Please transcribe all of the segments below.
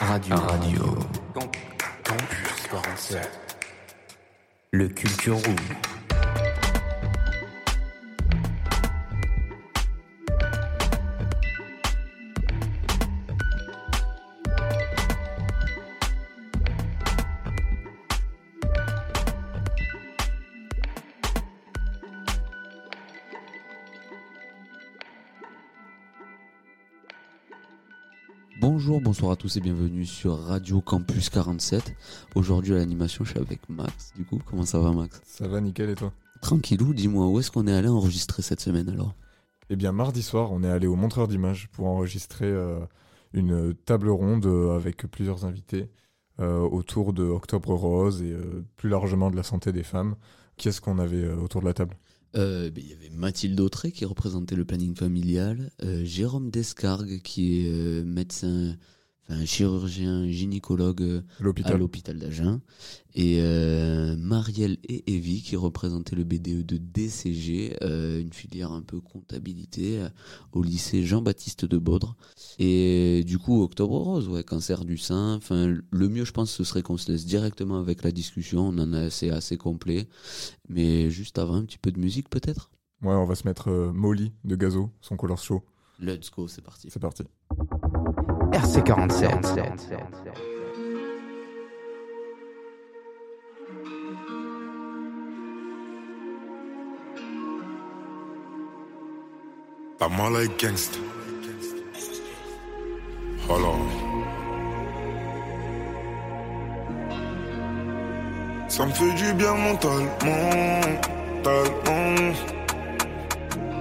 Radio. Radio. Campus 47. Le Culture Room. Bonsoir à tous et bienvenue sur Radio Campus 47. Aujourd'hui à l'animation, je suis avec Max. Du coup, comment ça va Max? Ça va nickel et toi? Tranquillou, dis-moi, où est-ce qu'on est allé enregistrer cette semaine alors? Eh bien mardi soir, on est allé au montreur d'images pour enregistrer euh, une table ronde euh, avec plusieurs invités euh, autour de Octobre Rose et euh, plus largement de la santé des femmes. Qui est-ce qu'on avait autour de la table? Euh, ben, Il y avait Mathilde Autré qui représentait le planning familial, euh, Jérôme Descargues qui est euh, médecin, enfin chirurgien gynécologue euh, à L'hôpital. d'Agen, et euh, Marielle et Evie qui représentaient le BDE de DCG, euh, une filière un peu comptabilité euh, au lycée Jean-Baptiste de Baudre. Et du coup, Octobre Rose, ouais, cancer du sein. Enfin, le mieux, je pense, ce serait qu'on se laisse directement avec la discussion. On en a assez, assez complet. Mais juste avant, un petit peu de musique peut-être? Ouais, on va se mettre Molly de Gazo, son color show. Let's go, c'est parti. C'est parti. RC47. Pas mal like gangsta. Hold on. Ça me fait du bien mentalement.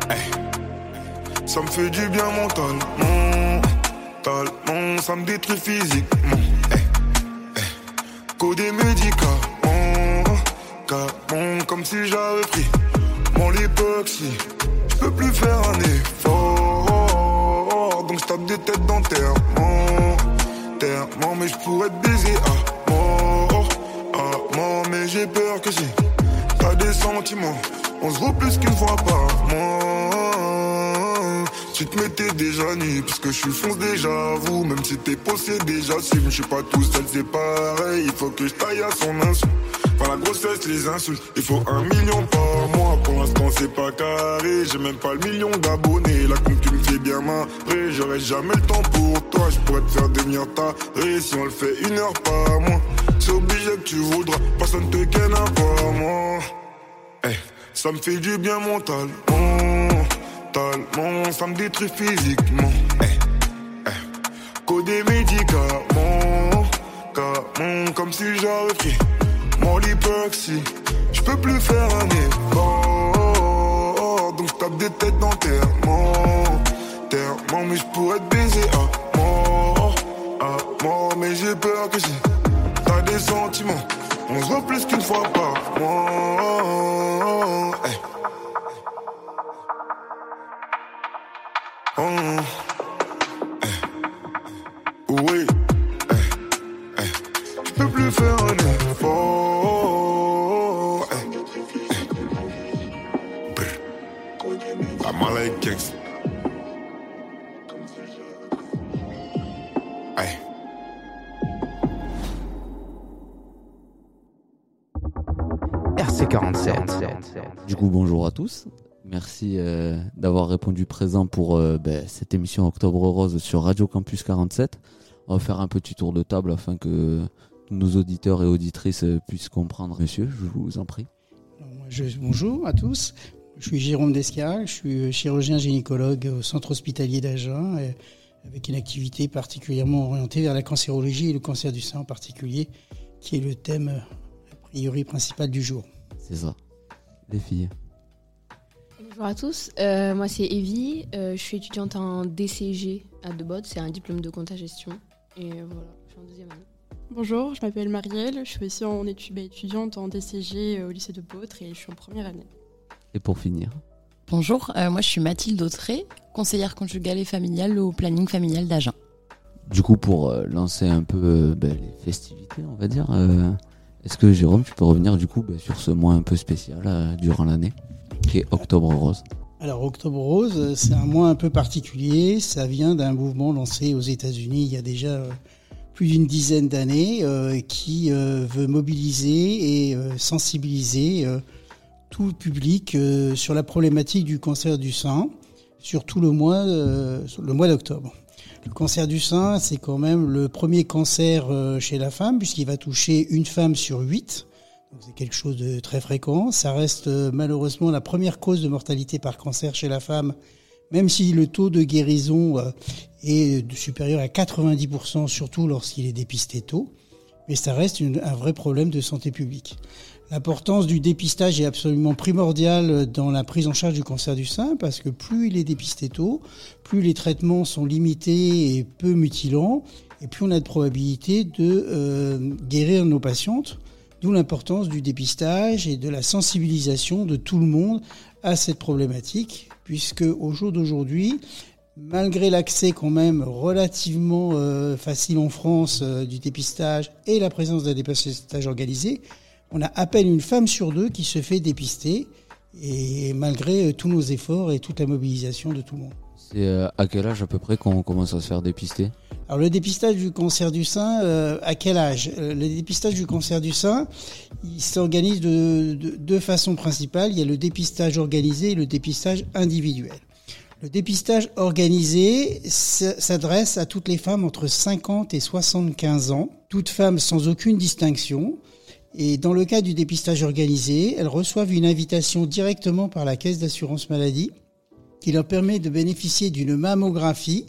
Hey. Ça me fait du bien mentalement, mentalement. Ça me détruit physiquement. Coder médicaments, capons, comme si j'avais pris mon lipoxy. Je peux plus faire un effort, donc je tape des têtes d'enterrement, terrement, mais je pourrais te baiser à mort, à mort, mais j'ai peur que si t'as des sentiments, on se voit plus qu'une fois par mois. Tu te mettais déjà nu, parce que je suis fonce déjà vous, même si t'es possédé, j'assume, je suis pas tout seul, c'est pareil, il faut que je taille à son insu. Enfin la grossesse, les insultes, il faut un million par mois, pour l'instant c'est pas carré, j'ai même pas le million d'abonnés, la compte tu me fais bien marrer, j'aurai jamais le temps pour toi, je pourrais te faire devenir taré, si on le fait une heure par mois, c'est obligé que tu voudras, personne te ken à part moi. Eh, ça me fait du bien mentalement, mentalement, ça me détruit physiquement. Eh, eh. Coder médicaments, camons, comme si j'avais pris mon lipoxy. Je peux plus faire un effort, donc je tape des têtes d'enterrement, terrement, mais je pourrais te baiser à mort, à mort, mais j'ai peur que si t'as des sentiments, on se voit plus qu'une fois par mois. Hey. Oh. Eh. Oui. Eh. Eh. Je peux plus faire un effort. Eh. Eh. Brr. Pas mal like gangsta. Hey. RC47. Du coup, bonjour à tous. Merci euh, d'avoir répondu présent pour euh, ben, cette émission Octobre Rose sur Radio Campus 47. On va faire un petit tour de table afin que nos auditeurs et auditrices euh, puissent comprendre. Monsieur, je vous en prie. Je- bonjour à tous. Je suis Jérôme Descargues, je suis chirurgien gynécologue au centre hospitalier d'Agen, avec une activité particulièrement orientée vers la cancérologie et le cancer du sein en particulier, qui est le thème a priori principal du jour. C'est ça. Les filles. Bonjour à tous, Euh, moi c'est Evie, Euh, je suis étudiante en DCG à Debod, c'est un diplôme de compta gestion. Et voilà, je suis en deuxième année. Bonjour, je m'appelle Marielle, je suis aussi en études étudiante en DCG euh, au lycée de Beautre et je suis en première année. Et pour finir, Bonjour, euh, moi je suis Mathilde Autré, conseillère conjugale et familiale au planning familial d'Agen. du coup, pour euh, lancer un peu euh, ben, les festivités, on va dire, euh, est-ce que Jérôme, tu peux revenir du coup ben, sur ce mois un peu spécial euh, durant l'année, qui est Octobre Rose Alors, Octobre Rose, euh, c'est un mois un peu particulier. Ça vient d'un mouvement lancé aux États-Unis il y a déjà euh, plus d'une dizaine d'années euh, qui veut mobiliser et sensibiliser tout le public sur la problématique du cancer du sein, sur tout le mois, le mois d'octobre. Le cancer du sein, c'est quand même le premier cancer chez la femme, puisqu'il va toucher une femme sur huit. C'est quelque chose de très fréquent. Ça reste malheureusement la première cause de mortalité par cancer chez la femme même si le taux de guérison euh, est supérieur à 90%, surtout lorsqu'il est dépisté tôt, mais ça reste un vrai problème de santé publique. L'importance du dépistage est absolument primordiale dans la prise en charge du cancer du sein parce que plus il est dépisté tôt, plus les traitements sont limités et peu mutilants, et plus on a de probabilité de euh, guérir nos patientes. D'où l'importance du dépistage et de la sensibilisation de tout le monde à cette problématique puisque au jour d'aujourd'hui, malgré l'accès quand même relativement euh, facile en France euh, du dépistage et la présence d'un dépistage organisé, on a à peine une femme sur deux qui se fait dépister, et malgré euh, tous nos efforts et toute la mobilisation de tout le monde. C'est à quel âge à peu près qu'on commence à se faire dépister? Alors le dépistage du cancer du sein, à quel âge? Le dépistage du cancer du sein, il s'organise de, deux façons principales. Il y a le dépistage organisé et le dépistage individuel. Le dépistage organisé s'adresse à toutes les femmes entre 50 et 75 ans, toutes femmes sans aucune distinction. Et dans le cas du dépistage organisé, elles reçoivent une invitation directement par la caisse d'assurance maladie qui leur permet de bénéficier d'une mammographie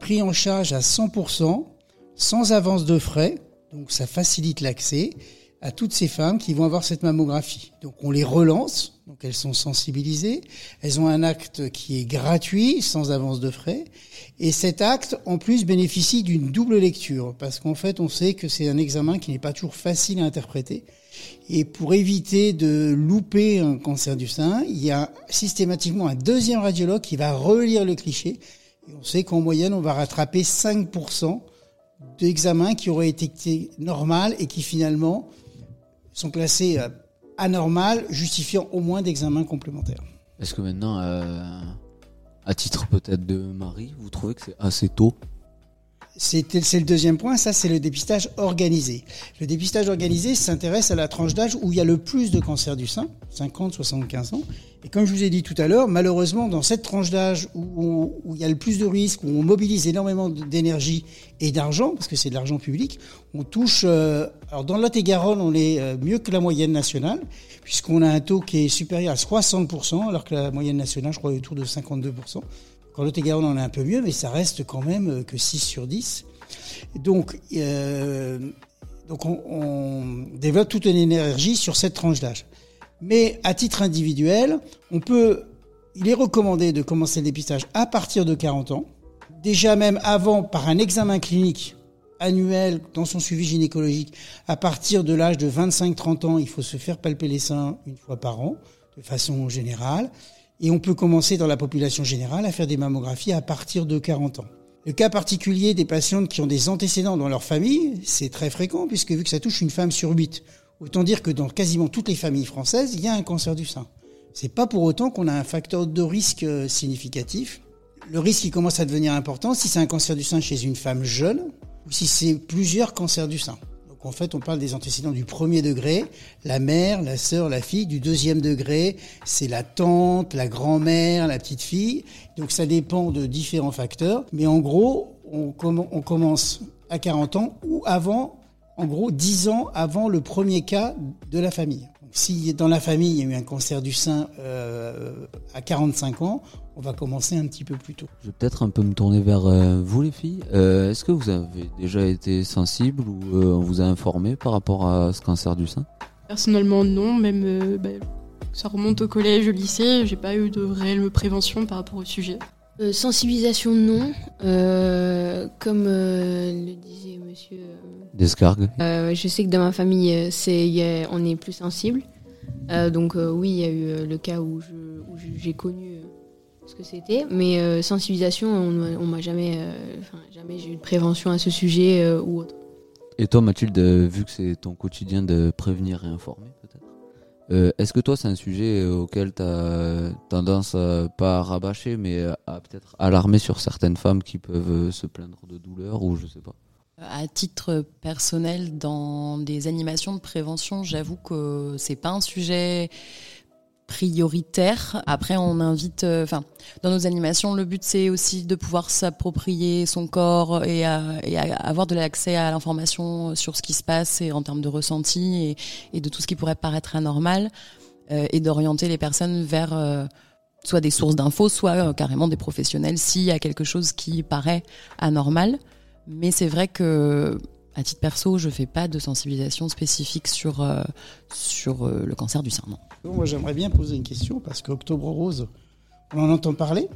prise en charge à 100%, sans avance de frais, donc ça facilite l'accès à toutes ces femmes qui vont avoir cette mammographie. Donc on les relance, donc elles sont sensibilisées, elles ont un acte qui est gratuit, sans avance de frais, et cet acte en plus bénéficie d'une double lecture, parce qu'en fait on sait que c'est un examen qui n'est pas toujours facile à interpréter, et pour éviter de louper un cancer du sein, il y a systématiquement un deuxième radiologue qui va relire le cliché, et on sait qu'en moyenne on va rattraper 5% d'examens qui auraient été normal et qui finalement sont classés euh, anormales, justifiant au moins d'examens complémentaires. Est-ce que maintenant, euh, à titre peut-être de mari, vous trouvez que c'est assez tôt? C'est le deuxième point, ça c'est le dépistage organisé. Le dépistage organisé s'intéresse à la tranche d'âge où il y a le plus de cancer du sein, 50-75 ans. Et comme je vous ai dit tout à l'heure, malheureusement, dans cette tranche d'âge où, il y a le plus de risques, où on mobilise énormément d'énergie et d'argent, parce que c'est de l'argent public, on touche... Euh, alors dans Lot-et-Garonne, on est euh, mieux que la moyenne nationale, puisqu'on a un taux qui est supérieur à 60%, alors que la moyenne nationale, je crois, est autour de 52%. Quand le garonne on est un peu mieux, mais ça reste quand même euh, que 6 sur 10. Donc, euh, on, développe toute une énergie sur cette tranche d'âge. Mais à titre individuel, il est recommandé de commencer le dépistage à partir de 40 ans, déjà même avant par un examen clinique annuel dans son suivi gynécologique. À partir de l'âge de 25-30 ans, il faut se faire palper les seins une fois par an, de façon générale. Et on peut commencer dans la population générale à faire des mammographies à partir de 40 ans. Le cas particulier des patientes qui ont des antécédents dans leur famille, c'est très fréquent puisque vu que ça touche une femme sur huit, autant dire que dans quasiment toutes les familles françaises, il y a un cancer du sein. C'est pas pour autant qu'on a un facteur de risque euh, significatif. Le risque qui commence à devenir important si c'est un cancer du sein chez une femme jeune ou si c'est plusieurs cancers du sein en fait, on parle des antécédents du premier degré, la mère, la sœur, la fille. Du deuxième degré, c'est la tante, la grand-mère, la petite fille. Donc ça dépend de différents facteurs. Mais en gros, on, on commence à 40 ans ou avant, en gros, 10 ans avant le premier cas de la famille. Si dans la famille, il y a eu un cancer du sein euh, à 45 ans, on va commencer un petit peu plus tôt. Je vais peut-être un peu me tourner vers euh, vous les filles. Euh, est-ce que vous avez déjà été sensible ou on vous a informé par rapport à ce cancer du sein? Personnellement non, même bah, ça remonte au collège, au lycée, j'ai pas eu de réelle prévention par rapport au sujet. Sensibilisation non, comme le disait monsieur Descargues Je sais que dans ma famille, c'est, on est plus sensible. Euh, donc euh, oui, il y a eu euh, le cas où, j'ai connu ce que c'était, mais sensibilisation, on, m'a jamais, jamais j'ai eu de prévention à ce sujet ou autre. Et toi, Mathilde, vu que c'est ton quotidien de prévenir et informer, peut-être, est-ce que toi, c'est un sujet auquel tu as tendance, à, pas à rabâcher, mais à peut-être alarmer sur certaines femmes qui peuvent se plaindre de douleur ou je sais pas? À titre personnel, dans des animations de prévention, j'avoue que c'est pas un sujet prioritaire. Après, on invite, euh, enfin, dans nos animations, le but c'est aussi de pouvoir s'approprier son corps et, avoir de l'accès à l'information sur ce qui se passe et en termes de ressenti et, de tout ce qui pourrait paraître anormal euh, et d'orienter les personnes vers euh, soit des sources d'infos, soit carrément des professionnels s'il y a quelque chose qui paraît anormal. Mais c'est vrai que à titre perso, je fais pas de sensibilisation spécifique sur, sur le cancer du sein. Non. Moi, j'aimerais bien poser une question parce qu'Octobre Rose, on en entend parler.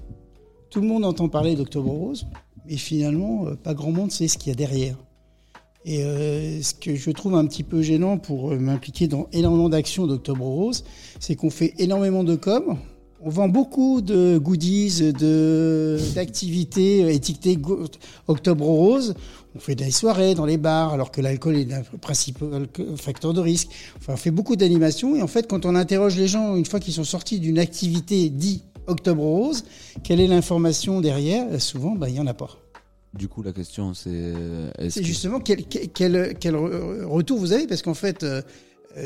Tout le monde entend parler d'Octobre Rose, mais finalement, euh, pas grand monde sait ce qu'il y a derrière. Et euh, ce que je trouve un petit peu gênant pour euh, m'impliquer dans énormément d'actions d'Octobre Rose, c'est qu'on fait énormément de com. On vend beaucoup de goodies, d'activités étiquetées Octobre Rose. On fait des soirées dans les bars, alors que l'alcool est le principal facteur de risque. Enfin, on fait beaucoup d'animations. Et en fait, quand on interroge les gens, une fois qu'ils sont sortis d'une activité dite Octobre Rose, quelle est l'information derrière? Souvent, bah, il n'y en a pas. Du coup, la question, c'est. C'est justement quel, quel, quel, retour vous avez? Parce qu'en fait, euh,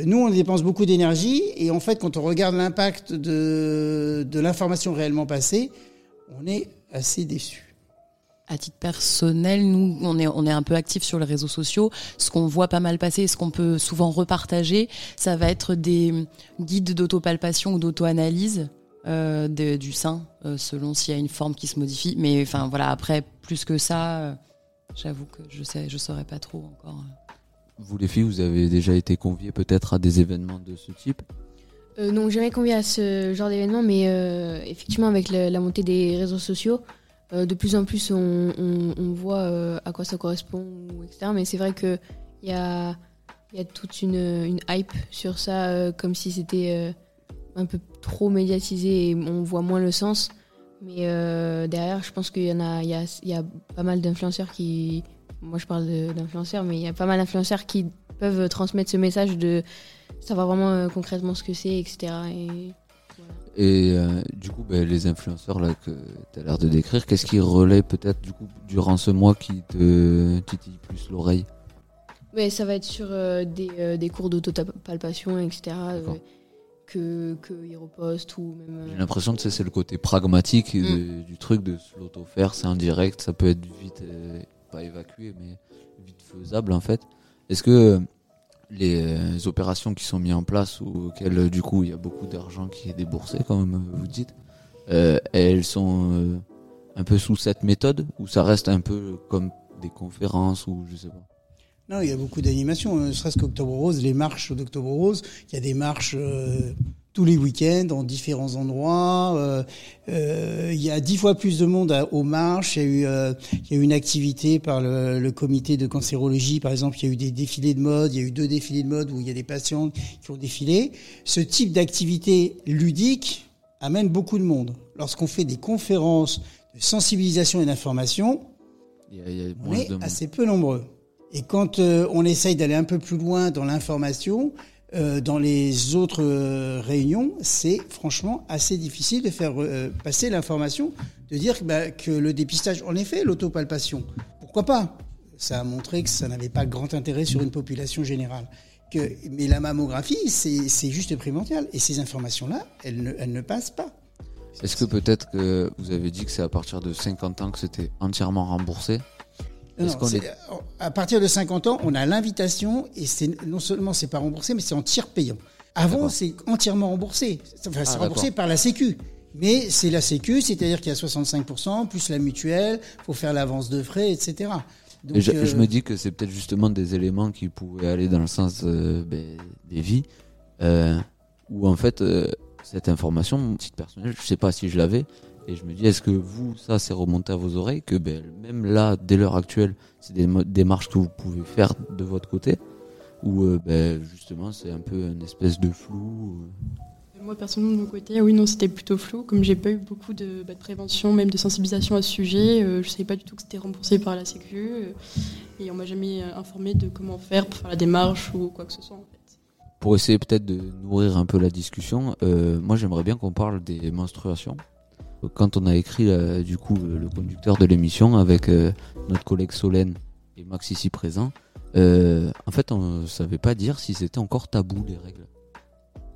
nous, on dépense beaucoup d'énergie. Et en fait, quand on regarde l'impact de, l'information réellement passée, on est assez déçu. À titre personnel, nous, on est, on est un peu actifs sur les réseaux sociaux. Ce qu'on voit pas mal passer, ce qu'on peut souvent repartager, ça va être des guides d'autopalpation ou d'auto-analyse euh, du sein, euh, selon s'il y a une forme qui se modifie. Mais enfin voilà, après, plus que ça, euh, j'avoue que je sais, je saurais pas trop encore. Vous les filles, vous avez déjà été conviées peut-être à des événements de ce type Non, jamais convié à ce genre d'événement, mais effectivement avec la montée des réseaux sociaux, euh, de plus en plus, on, voit euh, à quoi ça correspond, etc. Mais c'est vrai qu'il y a, y a toute une, hype sur ça, euh, comme si c'était un peu trop médiatisé et on voit moins le sens. Mais derrière, je pense qu'il y y a, pas mal d'influenceurs qui. Moi, je parle d'influenceurs, mais il y a pas mal d'influenceurs qui peuvent transmettre ce message de savoir vraiment concrètement ce que c'est, etc. Et et euh, du coup, ben, les influenceurs là que tu as l'air de décrire, qu'est-ce qui relaie peut-être du coup durant ce mois qui te titille plus l'oreille? Mais ça va être sur euh, des, euh, des, cours d'autopalpation, etc. que, que repostent ou même. J'ai l'impression que c'est le côté pragmatique mm. du truc de se l'auto-faire, c'est indirect, ça peut être vite, pas évacué, mais vite faisable en fait. Est-ce que les euh, opérations qui sont mises en place ou auxquelles euh, du coup il y a beaucoup d'argent qui est déboursé comme euh, vous dites, elles sont un peu sous cette méthode ou ça reste un peu comme des conférences ou je sais pas? Non, il y a beaucoup d'animations, ne serait-ce qu'Octobre Rose, les marches d'Octobre Rose, il y a des marches tous les week-ends dans différents endroits. Euh, euh, il y a dix fois plus de monde aux marches. Il y a eu, euh, il y a eu une activité par le, le, comité de cancérologie, par exemple. Il y a eu des défilés de mode. Il y a eu deux défilés de mode où il y a des patients qui ont défilé. Ce type d'activité ludique amène beaucoup de monde. Lorsqu'on fait des conférences de sensibilisation et d'information, on est assez peu nombreux. Et quand on essaye d'aller un peu plus loin dans l'information, euh, dans les autres euh, réunions, c'est franchement assez difficile de faire euh, passer l'information, de dire bah, que le dépistage, en effet, l'autopalpation, pourquoi pas? Ça a montré que ça n'avait pas grand intérêt sur une population générale. Mais la mammographie, c'est juste primordial. Et ces informations-là, elles ne passent pas. Est-ce que peut-être que vous avez dit que c'est à partir de 50 ans que c'était entièrement remboursé? À partir de 50 ans, on a l'invitation et c'est non seulement c'est pas remboursé, mais c'est en tiers payant. Avant, c'est entièrement remboursé. Enfin, c'est ah, remboursé par la Sécu. Mais c'est la Sécu, c'est-à-dire qu'il y a 65%, plus la mutuelle, faut faire l'avance de frais, etc. Donc, je, euh, me dis que c'est peut-être justement des éléments qui pourraient aller dans le sens euh, ben, des vies, euh, où en fait, cette information, titre personnel, je sais pas si je l'avais, et je me dis, est-ce que vous, ça, c'est remonté à vos oreilles que ben, même là, dès l'heure actuelle, c'est des démarches que vous pouvez faire de votre côté Ou euh, ben, justement, c'est un peu une espèce de flou euh? Moi, personnellement, de mon côté, oui, non, c'était plutôt flou. Comme j'ai pas eu beaucoup de, bah, de, prévention, même de sensibilisation à ce sujet, euh, je savais pas du tout que c'était remboursé par la Sécu. et on m'a jamais informé de comment faire pour faire la démarche ou quoi que ce soit, en fait pour essayer peut-être de nourrir un peu la discussion, moi j'aimerais bien qu'on parle des menstruations quand on a écrit euh, du coup le conducteur de l'émission avec euh, notre collègue Solène et Max ici présent, euh, en fait, on savait pas dire si c'était encore tabou les règles.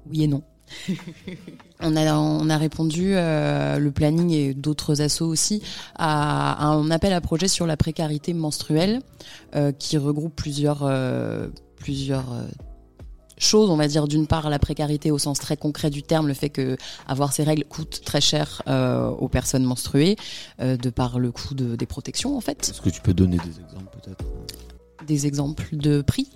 Oui et non. on, a, on a répondu, le planning et d'autres assos aussi, à, un appel à projet sur la précarité menstruelle qui regroupe plusieurs, plusieurs choses. On va dire d'une part la précarité au sens très concret du terme, le fait que avoir ces règles coûte très cher euh, aux personnes menstruées, euh, de par le coût de, des protections en fait. Est-ce que tu peux donner des exemples peut-être? Des exemples de prix?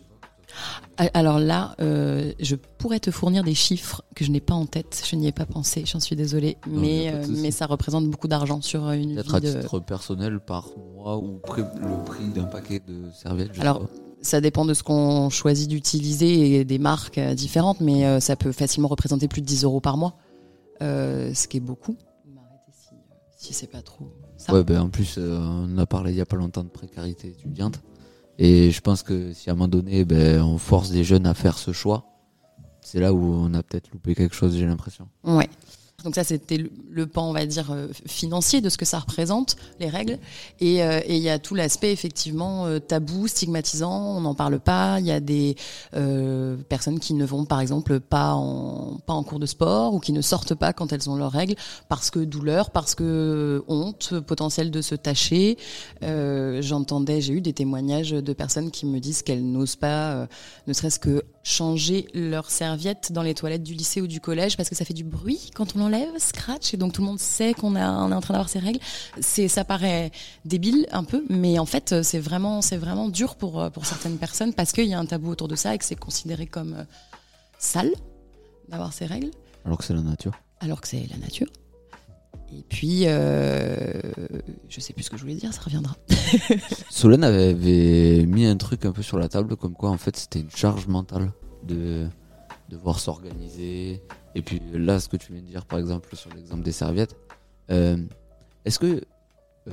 Alors là, euh, je pourrais te fournir des chiffres que je n'ai pas en tête, je n'y ai pas pensé, j'en suis désolée, Non, mais, de euh, ça représente beaucoup d'argent sur une Peut-être à vie de... titre personnel par mois ou le prix d'un paquet de serviettes je sais Alors, pas. Ça dépend de ce qu'on choisit d'utiliser et des marques euh, différentes, mais euh, ça peut facilement représenter plus de 10 euros par mois, euh, ce qui est beaucoup. Si, si c'est pas trop ça. Ouais, ben, en plus, euh, on a parlé il y a pas longtemps de précarité étudiante. Et je pense que si à un moment donné, ben, on force des jeunes à faire ce choix, c'est là où on a peut-être loupé quelque chose, j'ai l'impression. Ouais. Donc ça, c'était le, pan, on va dire, euh, financier de ce que ça représente, les règles. Et euh, il y a tout l'aspect, effectivement, euh, tabou, stigmatisant, on n'en parle pas. Il y a des personnes qui ne vont, par exemple, pas en, cours de sport ou qui ne sortent pas quand elles ont leurs règles parce que douleur, parce que honte, potentiel de se tâcher. J'entendais, j'ai eu des témoignages de personnes qui me disent qu'elles n'osent pas, ne serait-ce que changer leur serviette dans les toilettes du lycée ou du collège parce que ça fait du bruit quand on l'enlève, scratch, et donc tout le monde sait qu'on a, on est en train d'avoir ses règles. C'est, ça paraît débile un peu, mais en fait, c'est vraiment, c'est vraiment dur pour, euh, pour certaines personnes parce qu'il y a un tabou autour de ça et que c'est considéré comme euh, sale d'avoir ses règles Alors que c'est la nature. alors que c'est la nature. Et puis, euh, je sais plus ce que je voulais dire, ça reviendra. Solène avait mis un truc un peu sur la table, comme quoi en fait c'était une charge mentale de devoir s'organiser. Et puis là, ce que tu viens de dire par exemple sur l'exemple des serviettes, euh, est-ce que,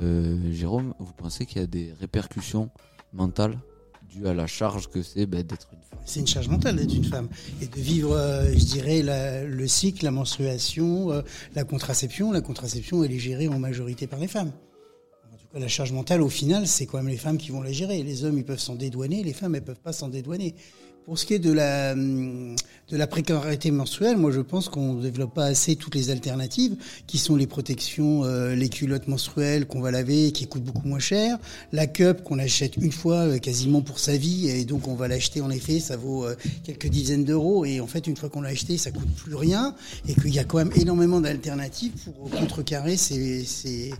euh, Jérôme, vous pensez qu'il y a des répercussions mentales dues à la charge que c'est ben, d'être une femme? C'est une charge mentale d'être une femme et de vivre, euh, je dirais, le cycle, la menstruation, la contraception. La contraception, elle est gérée en majorité par les femmes. En tout cas, la charge mentale, au final, c'est quand même les femmes qui vont la gérer. Les hommes, ils peuvent s'en dédouaner, les femmes, elles peuvent pas s'en dédouaner. Pour ce qui est de la, hum, précarité menstruelle, moi je pense qu'on ne développe pas assez toutes les alternatives, qui sont les protections, euh, les culottes menstruelles qu'on va laver, qui coûtent beaucoup moins cher, la cup qu'on achète une fois euh, quasiment pour sa vie, et donc on va l'acheter en effet, ça vaut euh, quelques dizaines d'euros, et en fait une fois qu'on l'a acheté, ça coûte plus rien, et qu'il y a quand même énormément d'alternatives pour contrecarrer ces, ces,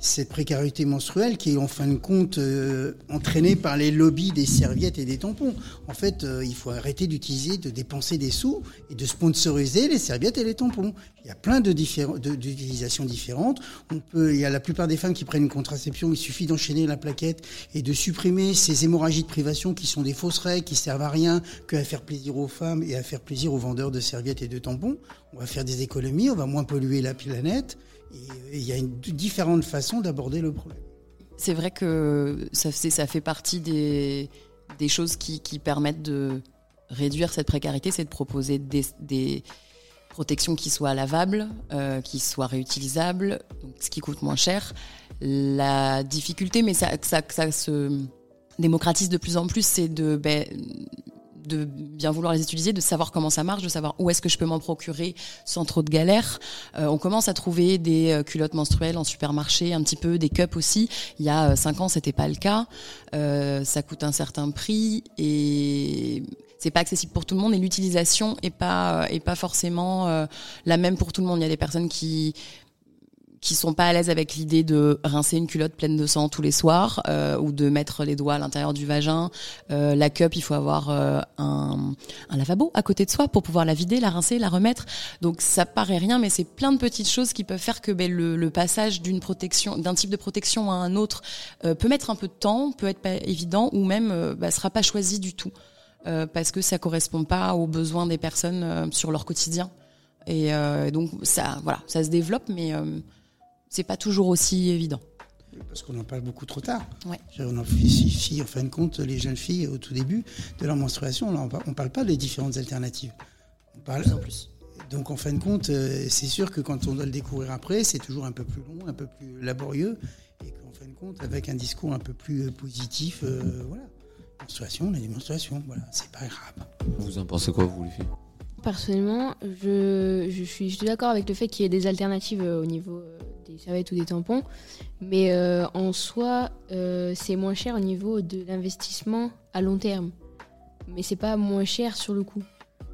cette précarité menstruelle qui est en fin de compte euh, entraînée par les lobbies des serviettes et des tampons. En fait, euh, il faut arrêter d'utiliser, de dépenser des sous et de sponsoriser les serviettes et les tampons. Il y a plein de d'utilisations différentes. Il y a la plupart des femmes qui prennent une contraception. Il suffit d'enchaîner la plaquette et de supprimer ces hémorragies de privation qui sont des fausses règles qui servent à rien que faire plaisir aux femmes et à faire plaisir aux vendeurs de serviettes et de tampons. On va faire des économies, on va moins polluer la planète. Il y a une, différentes façons d'aborder le problème. C'est vrai que ça, fait- partie des, choses qui, permettent de réduire cette précarité, c'est de proposer des, protections qui soient lavables, euh, qui soient réutilisables, donc ce qui coûte moins cher. La difficulté, mais ça se démocratise de plus en plus, c'est de, ben, de bien vouloir les utiliser, de savoir comment ça marche, de savoir où est-ce que je peux m'en procurer sans trop de galères. Euh, on commence à trouver des euh, culottes menstruelles en supermarché, un petit peu des cups aussi. Il y a euh, cinq ans, c'était pas le cas. Euh, ça coûte un certain prix et c'est pas accessible pour tout le monde et l'utilisation est pas euh, est pas forcément euh, la même pour tout le monde. Il y a des personnes qui qui sont pas à l'aise avec l'idée de rincer une culotte pleine de sang tous les soirs euh, ou de mettre les doigts à l'intérieur du vagin. Euh, la cup, il faut avoir euh, un, un lavabo à côté de soi pour pouvoir la vider, la rincer, la remettre. Donc ça paraît rien, mais c'est plein de petites choses qui peuvent faire que ben, le, le passage d'une protection, d'un type de protection à un autre, euh, peut mettre un peu de temps, peut être pas évident, ou même euh, bah, sera pas choisi du tout euh, parce que ça correspond pas aux besoins des personnes sur leur quotidien. Et donc ça, voilà, ça se développe, mais c'est pas toujours aussi évident. Parce qu'on en parle beaucoup trop tard. Ouais. On en fait, en fin de compte, les jeunes filles, au tout début de leur menstruation, on ne parle pas des différentes alternatives. On parle, Plus en plus. Donc en fin de compte, euh, c'est sûr que quand on doit le découvrir après, c'est toujours un peu plus long, un peu plus laborieux. Et en fin de compte, avec un discours un peu plus euh, positif. euh, voilà. Menstruation, on a des menstruations, voilà, c'est pas grave. Vous en pensez quoi, vous, les filles? Personnellement, je, suis, d'accord avec le fait qu'il y ait des alternatives euh, au niveau euh, des serviettes ou des tampons, mais euh, en soi, c'est moins cher au niveau de l'investissement à long terme. Mais c'est pas moins cher sur le coup.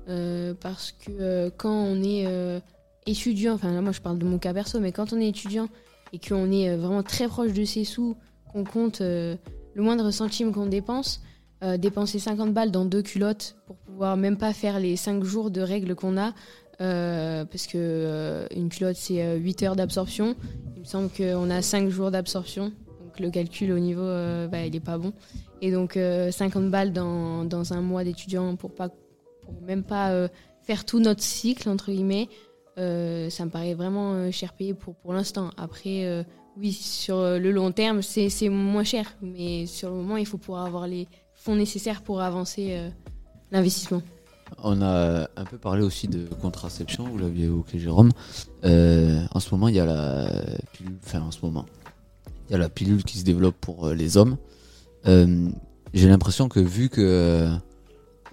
Parce que quand on est étudiant, enfin là moi je parle de mon cas perso, mais quand on est étudiant et qu'on est vraiment très proche de ses sous, qu'on compte le moindre centime qu'on dépense, euh, dépenser 50 balles dans deux culottes pour pouvoir même pas faire les 5 jours de règles qu'on a, euh, parce que euh, une culotte c'est euh, 8 heures d'absorption. Il me semble qu'on a 5 jours d'absorption, donc le calcul au niveau, bah, il est pas bon. Et donc euh, 50 balles dans, dans un mois d'étudiant pour, pas, pour même pas faire tout notre cycle, entre guillemets, ça me paraît vraiment cher payé pour, pour l'instant. Après, oui, sur le long terme, c'est moins cher, mais sur le moment, il faut pouvoir avoir les nécessaires pour avancer euh, l'investissement. On a un peu parlé aussi de contraception, vous l'aviez évoqué Jérôme. Euh, en ce moment, il y a la pilule, qui se développe pour euh, les hommes. Euh, J'ai l'impression que vu que euh,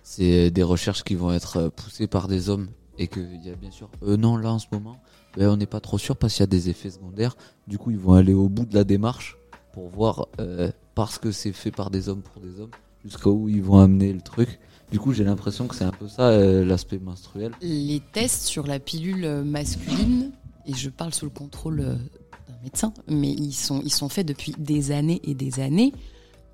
c'est des recherches qui vont être euh, poussées par des hommes et qu'il y a bien sûr, euh, non là en ce moment, ben, on n'est pas trop sûr parce qu'il y a des effets secondaires. Du coup, ils vont aller au bout de la démarche pour voir euh, parce que c'est fait par des hommes pour des hommes jusqu'à où ils vont amener le truc. Du coup, j'ai l'impression que c'est un peu ça euh, l'aspect menstruel. Les tests sur la pilule masculine, et je parle sous le contrôle euh, d'un médecin, mais ils sont, ils sont faits depuis des années et des années.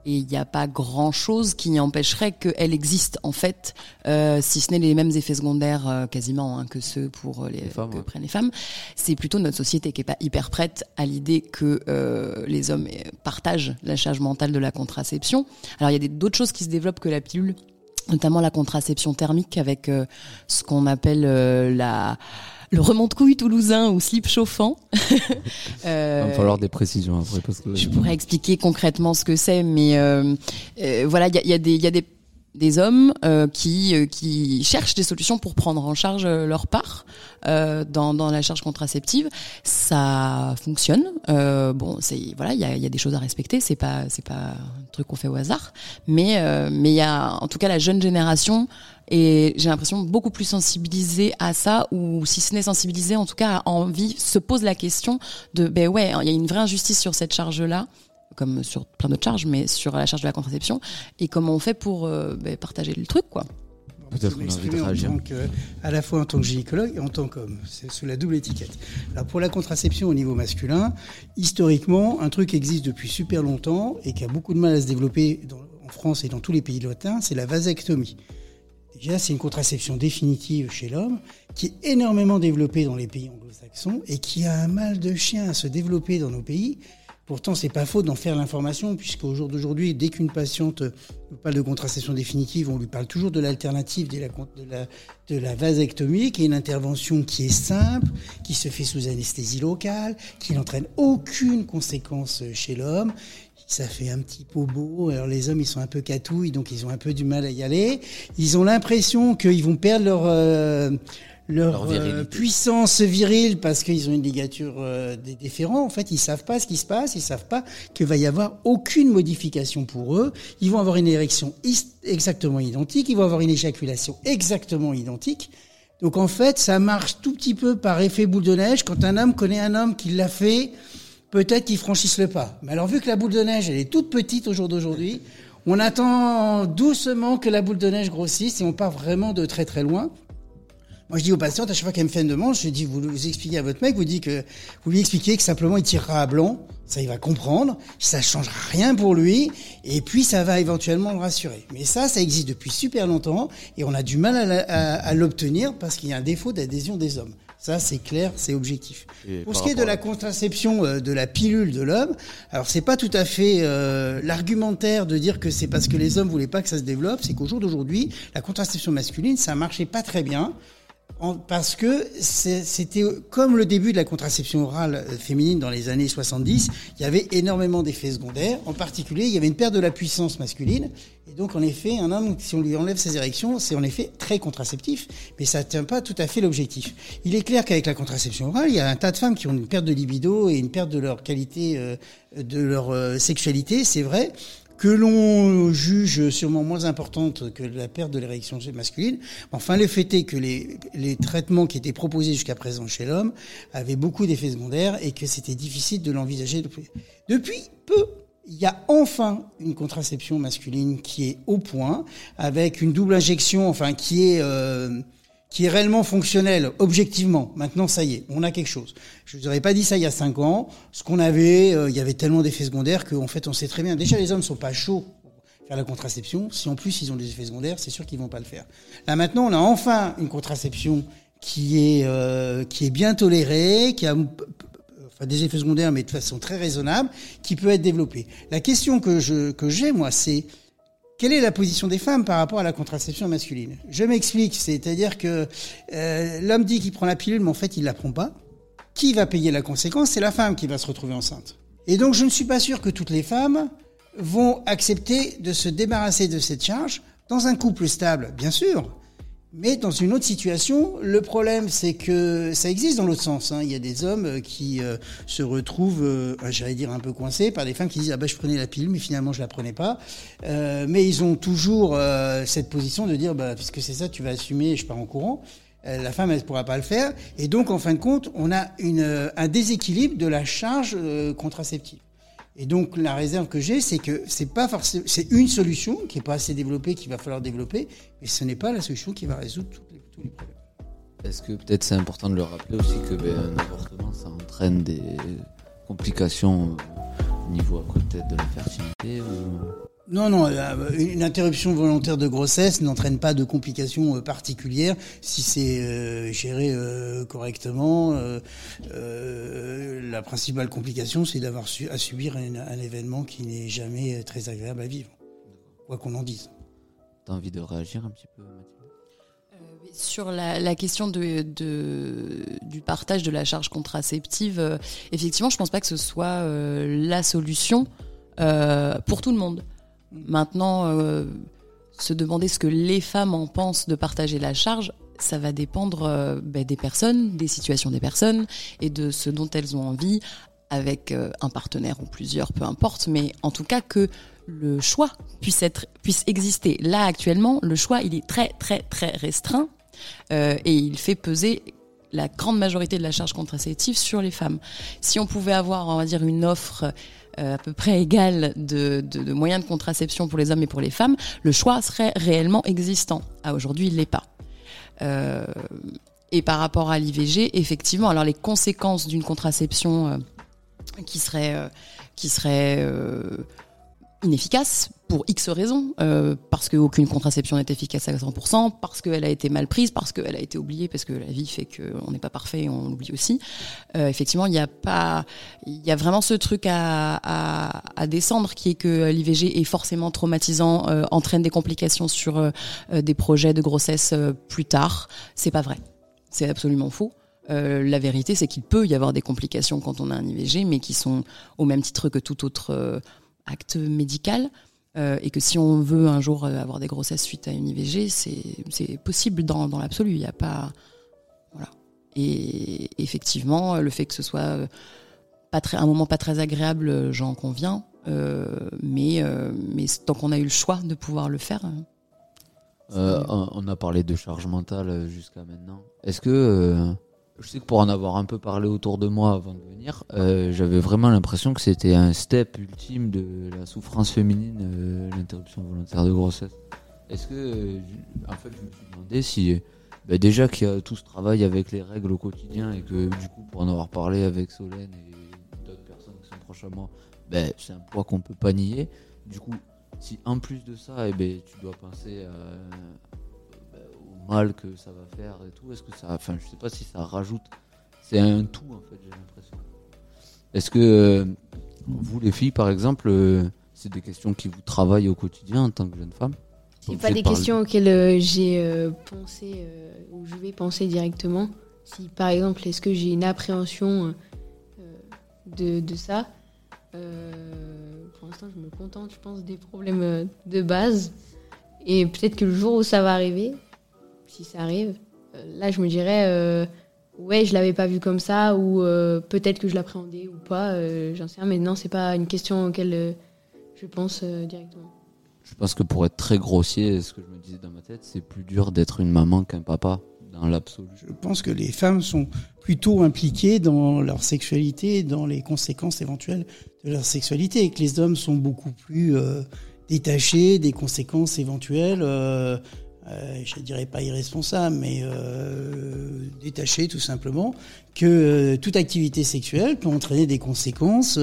Et il n'y a pas grand-chose qui empêcherait qu'elle existe, en fait, euh, si ce n'est les mêmes effets secondaires euh, quasiment hein, que ceux pour les, Les femmes, que ouais. prennent les femmes. C'est plutôt notre société qui est pas hyper prête à l'idée que euh, les hommes euh, partagent la charge mentale de la contraception. Alors il y a d'autres choses qui se développent que la pilule, notamment la contraception thermique avec euh, ce qu'on appelle euh, la le remonte-couille toulousain ou slip chauffant. Euh, Il va me falloir des précisions après parce que. je pourrais expliquer concrètement ce que c'est, mais euh, euh, voilà, il y a, il y a des, il y a des, des hommes euh, qui, euh, qui cherchent des solutions pour prendre en charge euh, leur part euh, dans, dans la charge contraceptive. Ça fonctionne. Euh, bon, c'est voilà, il y a, y a des choses à respecter. C'est pas, c'est pas un truc qu'on fait au hasard, mais euh, mais il y a en tout cas la jeune génération et j'ai l'impression beaucoup plus sensibilisée à ça ou si ce n'est sensibilisée en tout cas a envie se pose la question de ben ouais il y a une vraie injustice sur cette charge là comme sur plein d'autres charges mais sur la charge de la contraception et comment on fait pour euh, ben, partager le truc quoi Peut-être qu'on a envie de m'exprimer en réagir. tant que- à la fois en tant que gynécologue et en tant qu'homme. C'est sous la double étiquette. Alors pour la contraception au niveau masculin, historiquement, un truc existe depuis super longtemps et qui a beaucoup de mal à se développer dans- en France et dans tous les pays latins, c'est la vasectomie. Déjà, c'est une contraception définitive chez l'homme qui est énormément développée dans les pays anglo-saxons et qui a un mal de chien à se développer dans nos pays. Pourtant, c'est pas faux d'en faire l'information, puisqu'au jour d'aujourd'hui, dès qu'une patiente parle de contraception définitive, on lui parle toujours de l'alternative de la vasectomie, qui est une intervention qui est simple, qui se fait sous anesthésie locale, qui n'entraîne aucune conséquence chez l'homme. Ça fait un petit peu beau. Alors les hommes, ils sont un peu catouilles, donc ils ont un peu du mal à y aller. Ils ont l'impression qu'ils vont perdre leur euh, leur, euh, puissance virile parce qu'ils ont une ligature euh, des déférents. En fait, ils savent pas ce qui se passe. Ils savent pas qu'il va y avoir aucune modification pour eux. Ils vont avoir une érection exactement identique. Ils vont avoir une éjaculation exactement identique. Donc en fait, ça marche tout petit peu par effet boule de neige. Quand un homme connaît un homme qui l'a fait, peut-être qu'il franchisse le pas. Mais alors vu que la boule de neige, elle est toute petite au jour d'aujourd'hui, on attend doucement que la boule de neige grossisse et on part vraiment de très très loin. Moi, je dis aux patientes, à chaque fois qu'elles me fait une demande, je dis, vous, vous expliquez à votre mec, vous dites que, vous lui expliquez que simplement il tirera à blanc, ça il va comprendre, ça changera rien pour lui, et puis ça va éventuellement le rassurer. Mais ça, ça existe depuis super longtemps, et on a du mal à, à- à l'obtenir parce qu'il y a un défaut d'adhésion des hommes. Ça, c'est clair, c'est objectif. Et Pour ce qui est de la contraception euh, de la pilule de l'homme, alors c'est pas tout à fait euh, l'argumentaire de dire que c'est parce que les hommes voulaient pas que ça se développe, c'est qu'au jour d'aujourd'hui, la contraception masculine, ça marchait pas très bien. Parce que c'était comme le début de la contraception orale euh, féminine dans les années 70, il y avait énormément d'effets secondaires. En particulier, il y avait une perte de la puissance masculine. Et donc, en effet, un homme, si on lui enlève ses érections, c'est en effet très contraceptif, mais ça ne tient pas tout à fait l'objectif. Il est clair qu'avec la contraception orale, il y a un tas de femmes qui ont une perte de libido et une perte de leur qualité, euh, de leur euh, sexualité, c'est vrai que l'on juge sûrement moins importante que la perte de l'érection masculine. Enfin, le fait est que les, les traitements qui étaient proposés jusqu'à présent chez l'homme avaient beaucoup d'effets secondaires et que c'était difficile de l'envisager. Depuis peu, il y a enfin une contraception masculine qui est au point, avec une double injection, enfin qui est euh, qui est réellement fonctionnel, objectivement. Maintenant, ça y est, on a quelque chose. Je vous aurais pas dit ça il y a cinq ans. Ce qu'on avait, euh, il y avait tellement d'effets secondaires qu'en fait, on sait très bien. Déjà, les hommes sont pas chauds pour faire la contraception. Si en plus ils ont des effets secondaires, c'est sûr qu'ils vont pas le faire. Là maintenant, on a enfin une contraception qui est euh, qui est bien tolérée, qui a des effets secondaires, mais de façon très raisonnable, qui peut être développée. La question que je que j'ai moi, c'est quelle est la position des femmes par rapport à la contraception masculine? Je m'explique, c'est-à-dire que euh, l'homme dit qu'il prend la pilule, mais en fait il la prend pas. Qui va payer la conséquence? C'est la femme qui va se retrouver enceinte. Et donc je ne suis pas sûr que toutes les femmes vont accepter de se débarrasser de cette charge dans un couple stable, bien sûr, mais dans une autre situation, le problème, c'est que ça existe dans l'autre sens. Hein. Il y a des hommes euh, qui euh, se retrouvent, euh, j'allais dire, un peu coincés par des femmes qui disent ah ben je prenais la pile, mais finalement je la prenais pas. Euh, mais ils ont toujours cette position de dire bah puisque c'est ça, tu vas assumer, je pars en courant. la femme, elle ne pourra pas le faire. Et donc, en fin de compte, on a une, un déséquilibre de la charge contraceptive. Et donc la réserve que j'ai, c'est que c'est pas forcément, c'est une solution qui est pas assez développée, qu'il va falloir développer, mais ce n'est pas la solution qui va résoudre tous les, problèmes. Est-ce que peut-être c'est important de le rappeler aussi que ben, un avortement, ça entraîne des complications au niveau peut-être de la fertilité. Non, non, euh, une interruption volontaire de grossesse n'entraîne pas de complications euh, particulières si c'est euh, géré correctement. la principale complication, c'est d'avoir à subir un, événement qui n'est jamais très agréable à vivre, quoi qu'on en dise. T'as envie de réagir un petit peu, sur la, question de, du partage de la charge contraceptive, effectivement, je ne pense pas que ce soit la solution pour tout le monde. Maintenant, euh, se demander ce que les femmes en pensent de partager la charge, ça va dépendre euh, ben, des personnes, des situations des personnes et de ce dont elles ont envie avec euh, un partenaire ou plusieurs, peu importe, mais en tout cas que le choix puisse être puisse exister. Là actuellement, le choix il est très très très restreint et il fait peser la grande majorité de la charge contraceptive sur les femmes. Si on pouvait avoir, on va dire, une offre à peu près égale de, de, moyens de contraception pour les hommes et pour les femmes, le choix serait réellement existant. À aujourd'hui, il l'est pas. Euh, et par rapport à l'IVG, effectivement, alors les conséquences d'une contraception euh, qui serait qui serait inefficace pour X raisons, euh, parce qu'aucune contraception n'est efficace à 100%, parce qu'elle a été mal prise, parce qu'elle a été oubliée, parce que la vie fait qu'on n'est pas parfait et on l'oublie aussi. Euh, effectivement, il n'y a pas, il y a vraiment ce truc à, à, à descendre qui est que l'IVG est forcément traumatisant, euh, entraîne des complications sur euh, des projets de grossesse euh, plus tard. C'est pas vrai. C'est absolument faux. Euh, la vérité, c'est qu'il peut y avoir des complications quand on a un IVG, mais qui sont au même titre que tout autre acte médical. Euh, et que si on veut un jour euh, avoir des grossesses suite à une IVG, c'est possible dans, dans l'absolu. Il n'y a pas. Voilà. Et effectivement, le fait que ce soit euh, pas très, un moment pas très agréable, j'en conviens. mais, mais tant qu'on a eu le choix de pouvoir le faire. on a parlé de charge mentale jusqu'à maintenant. Est-ce que je sais que pour en avoir un peu parlé autour de moi avant de venir, euh, j'avais vraiment l'impression que c'était un step ultime de la souffrance féminine, euh, l'interruption volontaire de grossesse. Est-ce que, euh, en fait, je me suis demandé si, bah, déjà qu'il y a tout ce travail avec les règles au quotidien et que, du coup, pour en avoir parlé avec Solène et d'autres personnes qui sont proches à moi, bah, c'est un poids qu'on peut pas nier. Du coup, si en plus de ça, eh ben, tu dois penser à mal que ça va faire et tout. Est-ce que ça. Enfin, je sais pas si ça rajoute. C'est un tout, en fait, j'ai l'impression. Est-ce que euh, vous, les filles, par exemple, euh, c'est des questions qui vous travaillent au quotidien en tant que jeune femme? C'est pas des questions auxquelles euh, j'ai pensé ou je vais penser directement. Si par exemple, est-ce que j'ai une appréhension de, de ça Pour l'instant, je me contente, je pense, des problèmes de base. Et peut-être que le jour où ça va arriver, si ça arrive, euh, là, je me dirais, euh, ouais, je l'avais pas vu comme ça, ou euh, peut-être que je l'appréhendais ou pas, euh, j'en sais rien. Mais non, c'est pas une question auquel euh, je pense euh, directement. Je pense que pour être très grossier, ce que je me disais dans ma tête, c'est plus dur d'être une maman qu'un papa, dans l'absolu. Je pense que les femmes sont plutôt impliquées dans leur sexualité, dans les conséquences éventuelles de leur sexualité, et que les hommes sont beaucoup plus euh, détachés des conséquences éventuelles. Euh, euh, je dirais pas irresponsables, mais euh, détachés tout simplement, que euh, toute activité sexuelle peut entraîner des conséquences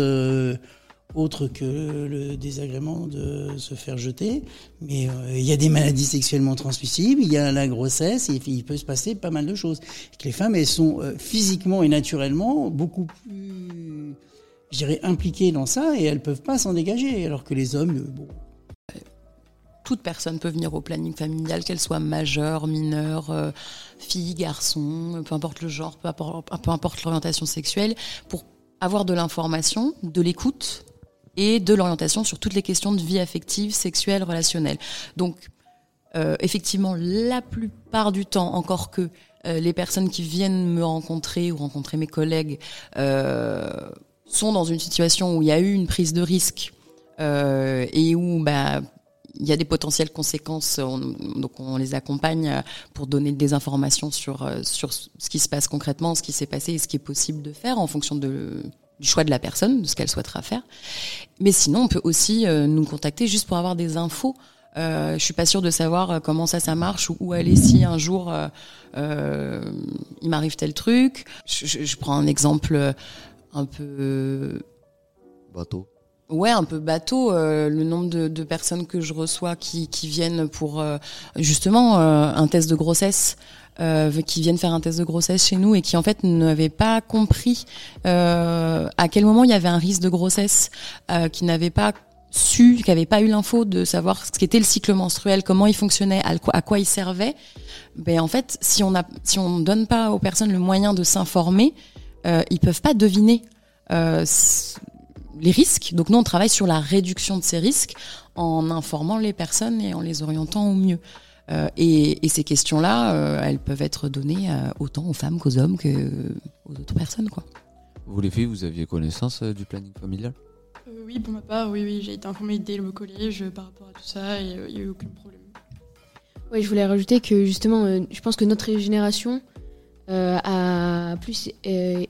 autres que le désagrément de se faire jeter. Mais il y a des maladies sexuellement transmissibles, il y a la grossesse, il peut se passer pas mal de choses. Que les femmes, elles sont physiquement et naturellement beaucoup plus, je dirais, impliquées dans ça, et elles peuvent pas s'en dégager, alors que les hommes, bon, toute personne peut venir au planning familial, qu'elle soit majeure, mineure, euh, fille, garçon, peu importe le genre, peu importe, l'orientation sexuelle, pour avoir de l'information, de l'écoute et de l'orientation sur toutes les questions de vie affective, sexuelle, relationnelle. Donc, euh, effectivement, la plupart du temps, encore que euh, les personnes qui viennent me rencontrer ou rencontrer mes collègues sont dans une situation où il y a eu une prise de risque et où bah, il y a des potentielles conséquences, on- donc on les accompagne euh, pour donner des informations sur, euh, sur ce qui se passe concrètement, ce qui s'est passé et ce qui est possible de faire en fonction du choix de la personne, de ce qu'elle souhaitera faire. Mais sinon, on peut aussi euh, nous contacter juste pour avoir des infos. Euh, je suis pas sûre de savoir comment ça ça marche ou où aller si un jour euh, il m'arrive tel truc. Je, prends un exemple un peu Bateau. Ouais, un peu bateau. euh, le nombre de, de personnes que je reçois qui, qui viennent pour euh, justement euh, un test de grossesse, euh, qui viennent faire un test de grossesse chez nous et qui en fait n'avaient pas compris euh, à quel moment il y avait un risque de grossesse, euh, qui n'avaient pas su, qui n'avaient pas eu l'info de savoir ce qu'était le cycle menstruel, comment il fonctionnait, à quoi, il servait. Ben en fait, si on a, si on donne pas aux personnes le moyen de s'informer, ils peuvent pas deviner. Euh, les risques. Donc nous, on travaille sur la réduction de ces risques en informant les personnes et en les orientant au mieux. Euh, et, et ces questions-là, euh, elles peuvent être données euh, autant aux femmes qu'aux hommes que aux autres personnes, quoi. Vous les filles, vous aviez connaissance euh, du planning familial? Euh, oui, pour ma part, oui, oui, j'ai été informée dès le collège par rapport à tout ça et euh, il n'y a eu aucun problème. Ouais, je voulais rajouter que justement, euh, je pense que notre génération euh, a plus euh,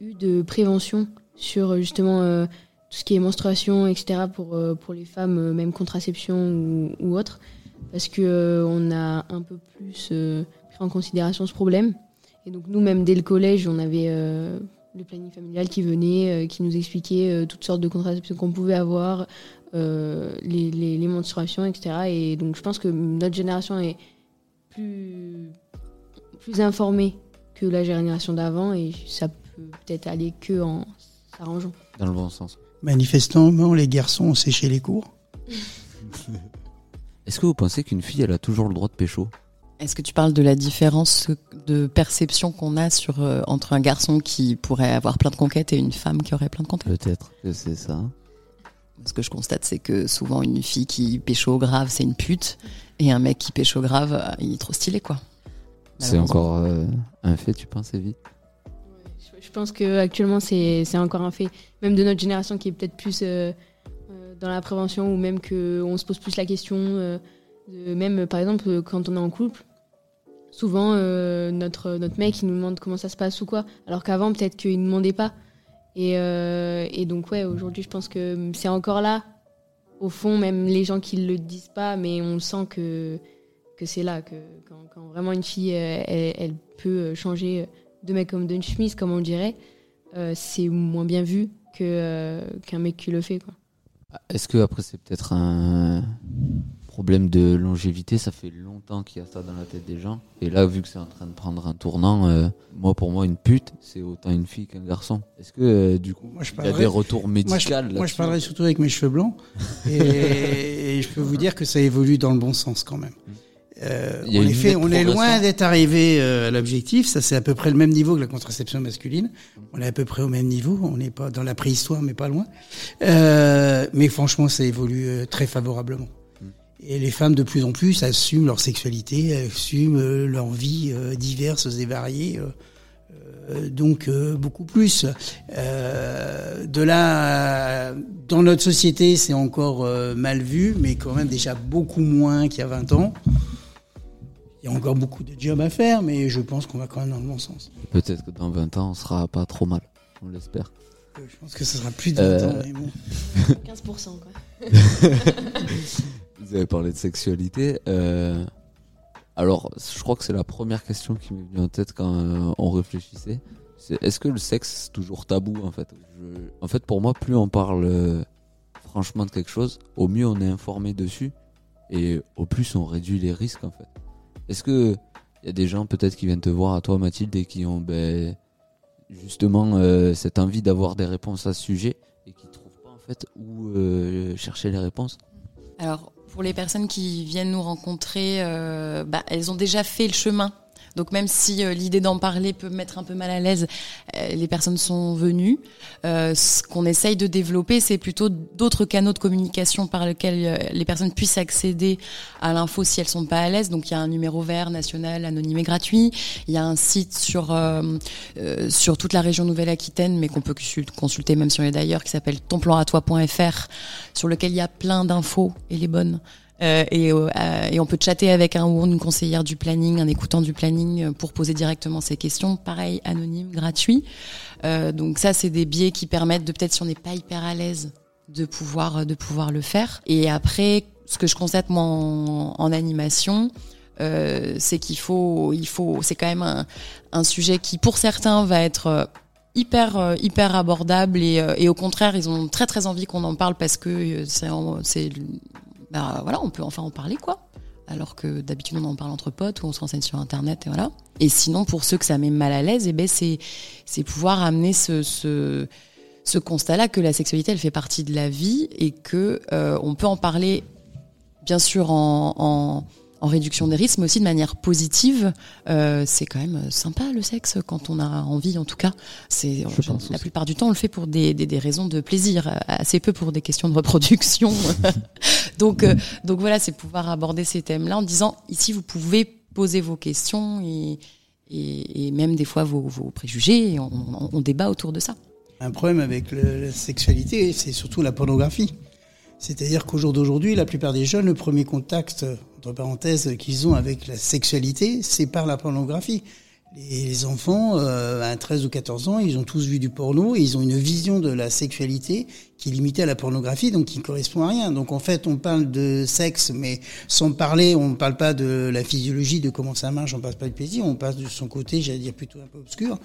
eu de prévention sur justement euh, tout ce qui est menstruation, etc. pour, euh, pour les femmes, euh, même contraception ou, autre, parce que euh, on a un peu plus pris en considération ce problème. Et donc nous, même dès le collège, on avait le planning familial qui venait, qui nous expliquait toutes sortes de contraceptions qu'on pouvait avoir, les, les, les menstruations, etc. Et donc je pense que notre génération est plus, plus informée que la génération d'avant et ça peut peut-être aller que en s'arrangeant. Dans le bon sens. Manifestement, les garçons ont séché les cours. Est-ce que vous pensez qu'une fille, elle a toujours le droit de pécho? Est-ce que tu parles de la différence de perception qu'on a sur euh, entre un garçon qui pourrait avoir plein de conquêtes et une femme qui aurait plein de conquêtes? Peut-être que c'est ça. Ce que je constate, c'est que souvent une fille qui pécho grave, c'est une pute, et un mec qui pécho grave, euh, il est trop stylé, quoi. C'est encore euh, un fait, tu penses, Evie? Pense que actuellement c'est encore un fait, même de notre génération qui est peut-être plus euh, euh, dans la prévention ou même que on se pose plus la question, euh, même par exemple quand on est en couple, souvent notre notre mec il nous demande comment ça se passe ou quoi, alors qu'avant peut-être qu'il ne demandait pas. Et, et donc ouais aujourd'hui je pense que c'est encore là au fond même les gens qui le disent pas mais on sent que que c'est là que quand, vraiment une fille elle peut changer de mec comme d'une chemise comme on dirait euh, c'est moins bien vu que euh, qu'un mec qui le fait quoi. Est-ce que après c'est peut-être un problème de longévité? Ça fait longtemps qu'il y a ça dans la tête des gens. Et là, vu que c'est en train de prendre un tournant, euh, moi pour moi une pute, c'est autant une fille qu'un garçon. Est-ce que euh, du coup, Moi, je il y a des retours médicaux Moi, je, moi, je là-dessus? parlerai surtout avec mes cheveux blancs. Et, et je peux peux vous dire que ça évolue dans le bon sens quand même. Euh, en effet, on est loin d'être arrivé euh, à l'objectif. Ça, c'est à peu près le même niveau que la contraception masculine. On est à peu près au même niveau. On n'est pas dans la préhistoire, mais pas loin. Euh, mais franchement, ça évolue euh, très favorablement. Et les femmes, de plus en plus, assument leur sexualité, assument euh, leur vie euh, diverses et variées. donc euh, beaucoup plus. Euh, de là, dans notre société, c'est encore euh, mal vu, mais quand même déjà beaucoup moins qu'il y a 20 ans. Il y a encore beaucoup de jobs à faire, mais je pense qu'on va quand même dans le bon sens. Peut-être que dans 20 ans, on sera pas trop mal. On l'espère. Euh, Je pense que ce sera plus de 20 Euh, ans, mais bon. 15%, quoi. Vous avez parlé de sexualité. euh, Alors, je crois que c'est la première question qui m'est venue en tête quand euh, on réfléchissait. Est-ce que le sexe c'est toujours tabou en fait? Je- En fait, pour moi, plus on parle euh, franchement de quelque chose, au mieux on est informé dessus et au plus on réduit les risques en fait. Est-ce que il y a des gens peut-être qui viennent te voir à toi Mathilde et qui ont ben, justement euh, cette envie d'avoir des réponses à ce sujet et qui trouvent pas en fait où euh, chercher les réponses? Alors, pour les personnes qui viennent nous rencontrer, euh, bah, elles ont déjà fait le chemin. Donc même si euh, l'idée d'en parler peut me mettre un peu mal à l'aise, euh, les personnes sont venues. Euh, ce qu'on essaye de développer, c'est plutôt d'autres canaux de communication par lesquels les personnes puissent accéder à l'info si elles sont pas à l'aise. Donc il y a un numéro vert national anonyme et gratuit. Il y a un site sur toute la région Nouvelle-Aquitaine, mais qu'on peut consul- consulter même si on est d'ailleurs, qui s'appelle tonplanatoi.fr, sur lequel il y a plein d'infos et les bonnes. Euh, et, euh, euh, et on peut chatter avec un ou une conseillère du planning, un écoutant du planning euh, pour poser directement ses questions. Pareil, anonyme, gratuit. Euh, donc ça, c'est des biais qui permettent de peut-être si on n'est pas hyper à l'aise de pouvoir de pouvoir le faire. Et après, ce que je constate moi en, en animation, euh, c'est qu'il faut il faut c'est quand même un, un sujet qui pour certains va être euh, hyper euh, hyper abordable et, euh, et au contraire ils ont très très envie qu'on en parle parce que euh, c'est bah voilà on peut enfin en parler quoi. Alors que d'habitude on en parle entre potes ou on se renseigne sur internet et voilà. Et sinon pour ceux que ça met mal à l'aise et ben c'est c'est pouvoir amener ce, ce ce constat-là que la sexualité elle fait partie de la vie et que euh, on peut en parler bien sûr en en réduction des risques, mais aussi de manière positive. Euh, c'est quand même sympa le sexe quand on a envie, en tout cas. C'est la aussi. plupart du temps on le fait pour des, des, des raisons de plaisir, assez peu pour des questions de reproduction. donc euh, donc voilà, c'est pouvoir aborder ces thèmes-là en disant ici vous pouvez poser vos questions et et, et même des fois vos, vos préjugés. Et on, on, on débat autour de ça. Un problème avec le- la sexualité, c'est surtout la pornographie. C'est-à-dire qu'au jour d'aujourd'hui, la plupart des jeunes, le premier contact, entre parenthèses, qu'ils ont avec la sexualité, c'est par la pornographie. Les, les enfants, euh, à 13 ou 14 ans, ils ont tous vu du porno et ils ont une vision de la sexualité qui est limitée à la pornographie, donc qui ne correspond à rien. Donc en fait, on parle de sexe, mais sans parler, on ne parle pas de la physiologie, de comment ça marche, on ne parle pas de plaisir, on passe de son côté, j'allais dire plutôt un peu obscur.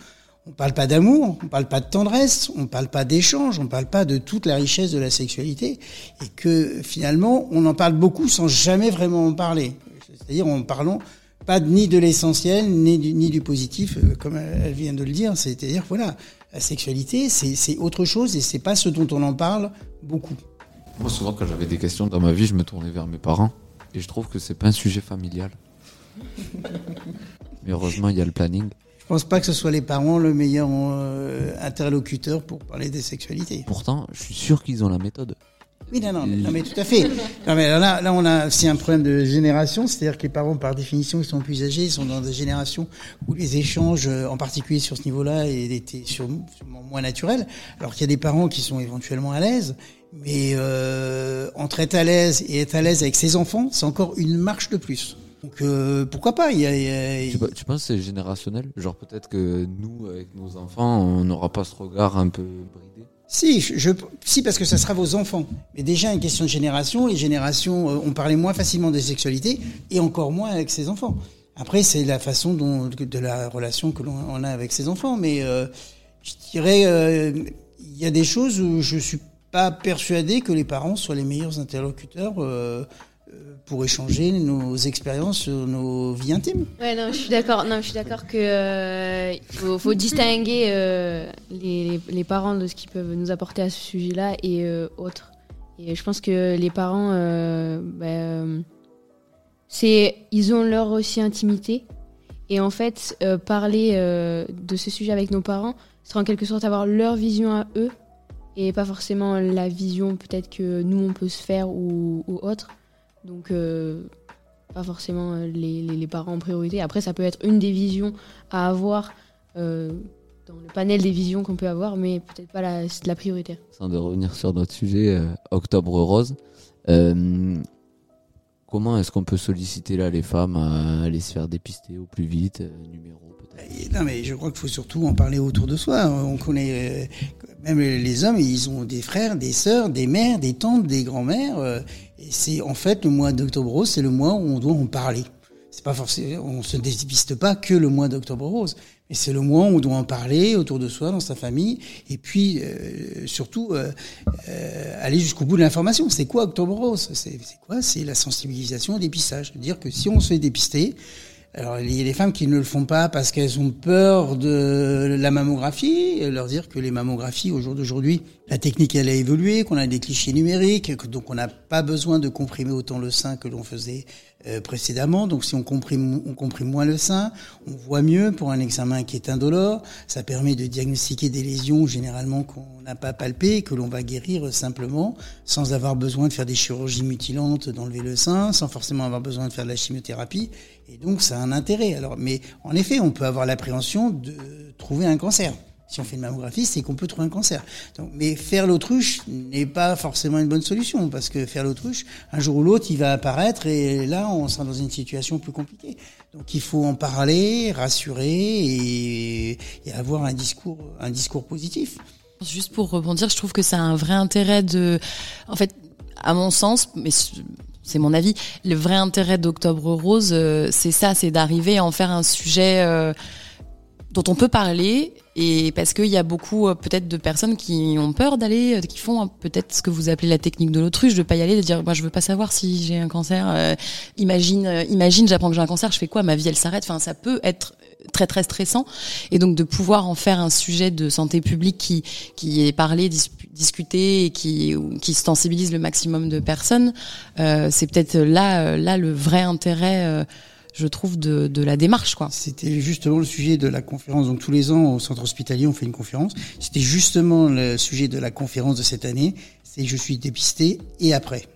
On parle pas d'amour, on parle pas de tendresse, on parle pas d'échange, on parle pas de toute la richesse de la sexualité, et que finalement, on en parle beaucoup sans jamais vraiment en parler. C'est-à-dire en parlant pas ni de l'essentiel, ni du, ni du positif, euh, comme elle vient de le dire. C'est-à-dire, voilà, la sexualité, c'est c'est autre chose et c'est pas ce dont on en parle beaucoup. Moi, souvent, quand j'avais des questions dans ma vie, je me tournais vers mes parents. Et je trouve que c'est pas un sujet familial. Mais heureusement, il y a le planning. Je pense pas que ce soit les parents le meilleur euh, interlocuteur pour parler des sexualités. Pourtant, je suis sûr qu'ils ont la méthode. Oui, non, non, mais, non, mais tout à fait. Non, mais là, là, on a aussi un problème de génération, c'est-à-dire que les parents, par définition, ils sont plus âgés, ils sont dans des générations où les échanges, euh, en particulier sur ce niveau-là, étaient sûrement sûrement moins naturels. Alors qu'il y a des parents qui sont éventuellement à l'aise, mais euh, entre être à l'aise et être à l'aise avec ses enfants, c'est encore une marche de plus. Donc euh, pourquoi pas il y a, il y a- Tu, pe- tu penses que c'est générationnel? Genre, peut-être que nous, avec nos enfants, on n'aura pas ce regard un peu bridé? Si, je, je- si, parce que ça sera vos enfants. Mais déjà, une question de génération. Les générations euh, ont parlé moins facilement des sexualités et encore moins avec ses enfants. Après, c'est la façon dont, de la relation que l'on on a avec ses enfants. Mais euh, je dirais, euh, il y a des choses où je suis pas persuadé que les parents soient les meilleurs interlocuteurs euh, pour échanger nos expériences sur nos vies intimes. Ouais, non, je suis d'accord. Non, je suis d'accord que euh, faut, faut distinguer euh, les, les, les parents de ce qu'ils peuvent nous apporter à ce sujet-là et euh, autres. Et je pense que les parents, euh, bah, c'est ils ont leur aussi intimité. Et en fait, euh, parler euh, de ce sujet avec nos parents sera en quelque sorte avoir leur vision à eux et pas forcément la vision peut-être que nous on peut se faire ou, ou autre. Donc euh, pas forcément les, les, les, parents en priorité. Après, ça peut être une des visions à avoir euh, dans le panel des visions qu'on peut avoir, mais peut-être pas la, la prioritaire. Sans de revenir sur notre sujet, euh, Octobre Rose, euh, comment est-ce qu'on peut solliciter là les femmes à aller se faire dépister au plus vite euh, Numéro peut-être? Non, mais je crois qu'il faut surtout en parler autour de soi. On connaît, euh, même les hommes, ils ont des frères, des sœurs, des mères, des tantes, des grands-mères. Et c'est en fait le mois d'Octobre Rose, c'est le mois où on doit en parler. C'est pas forcément, on se dépiste pas que le mois d'Octobre Rose, mais c'est le mois où on doit en parler autour de soi, dans sa famille, et puis euh, surtout euh, euh, aller jusqu'au bout de l'information. C'est quoi Octobre Rose? C'est quoi? C'est la sensibilisation au dépistage. C'est-à-dire que si on se fait dépister, alors il y a des femmes qui ne le font pas parce qu'elles ont peur de la mammographie, et leur dire que les mammographies au jour d'aujourd'hui, la technique elle a évolué, qu'on a des clichés numériques, que donc on n'a pas besoin de comprimer autant le sein que l'on faisait euh, précédemment. Donc si on comprime, on comprime moins le sein, on voit mieux pour un examen qui est indolore. Ça permet de diagnostiquer des lésions généralement qu'on n'a pas palpées, que l'on va guérir simplement, sans avoir besoin de faire des chirurgies mutilantes, d'enlever le sein, sans forcément avoir besoin de faire de la chimiothérapie. Et donc ça a un intérêt. Alors, mais en effet, on peut avoir l'appréhension de trouver un cancer. Si on fait une mammographie, c'est qu'on peut trouver un cancer. Donc, mais faire l'autruche n'est pas forcément une bonne solution, parce que faire l'autruche, un jour ou l'autre, il va apparaître, et là, on sera dans une situation plus compliquée. Donc il faut en parler, rassurer et, avoir un discours, un discours positif. Juste pour rebondir, je trouve que ça a un vrai intérêt de, en fait, à mon sens, mais c'est mon avis, le vrai intérêt d'Octobre Rose, euh, c'est ça, c'est d'arriver à en faire un sujet euh, dont on peut parler et parce qu'il y a beaucoup euh, peut-être de personnes qui ont peur d'aller, euh, qui font euh, peut-être ce que vous appelez la technique de l'autruche, de pas y aller, de dire moi je veux pas savoir si j'ai un cancer. euh, imagine, euh, imagine, j'apprends que j'ai un cancer, je fais quoi? Ma vie elle s'arrête. Enfin, ça peut être très très stressant et donc de pouvoir en faire un sujet de santé publique qui qui est parlé, dis- discuté et qui qui sensibilise le maximum de personnes, euh, c'est peut-être là là le vrai intérêt. euh, je trouve de, la démarche quoi. C'était justement le sujet de la conférence. Donc tous les ans au centre hospitalier, on fait une conférence. C'était justement le sujet de la conférence de cette année. C'est je suis dépisté et après.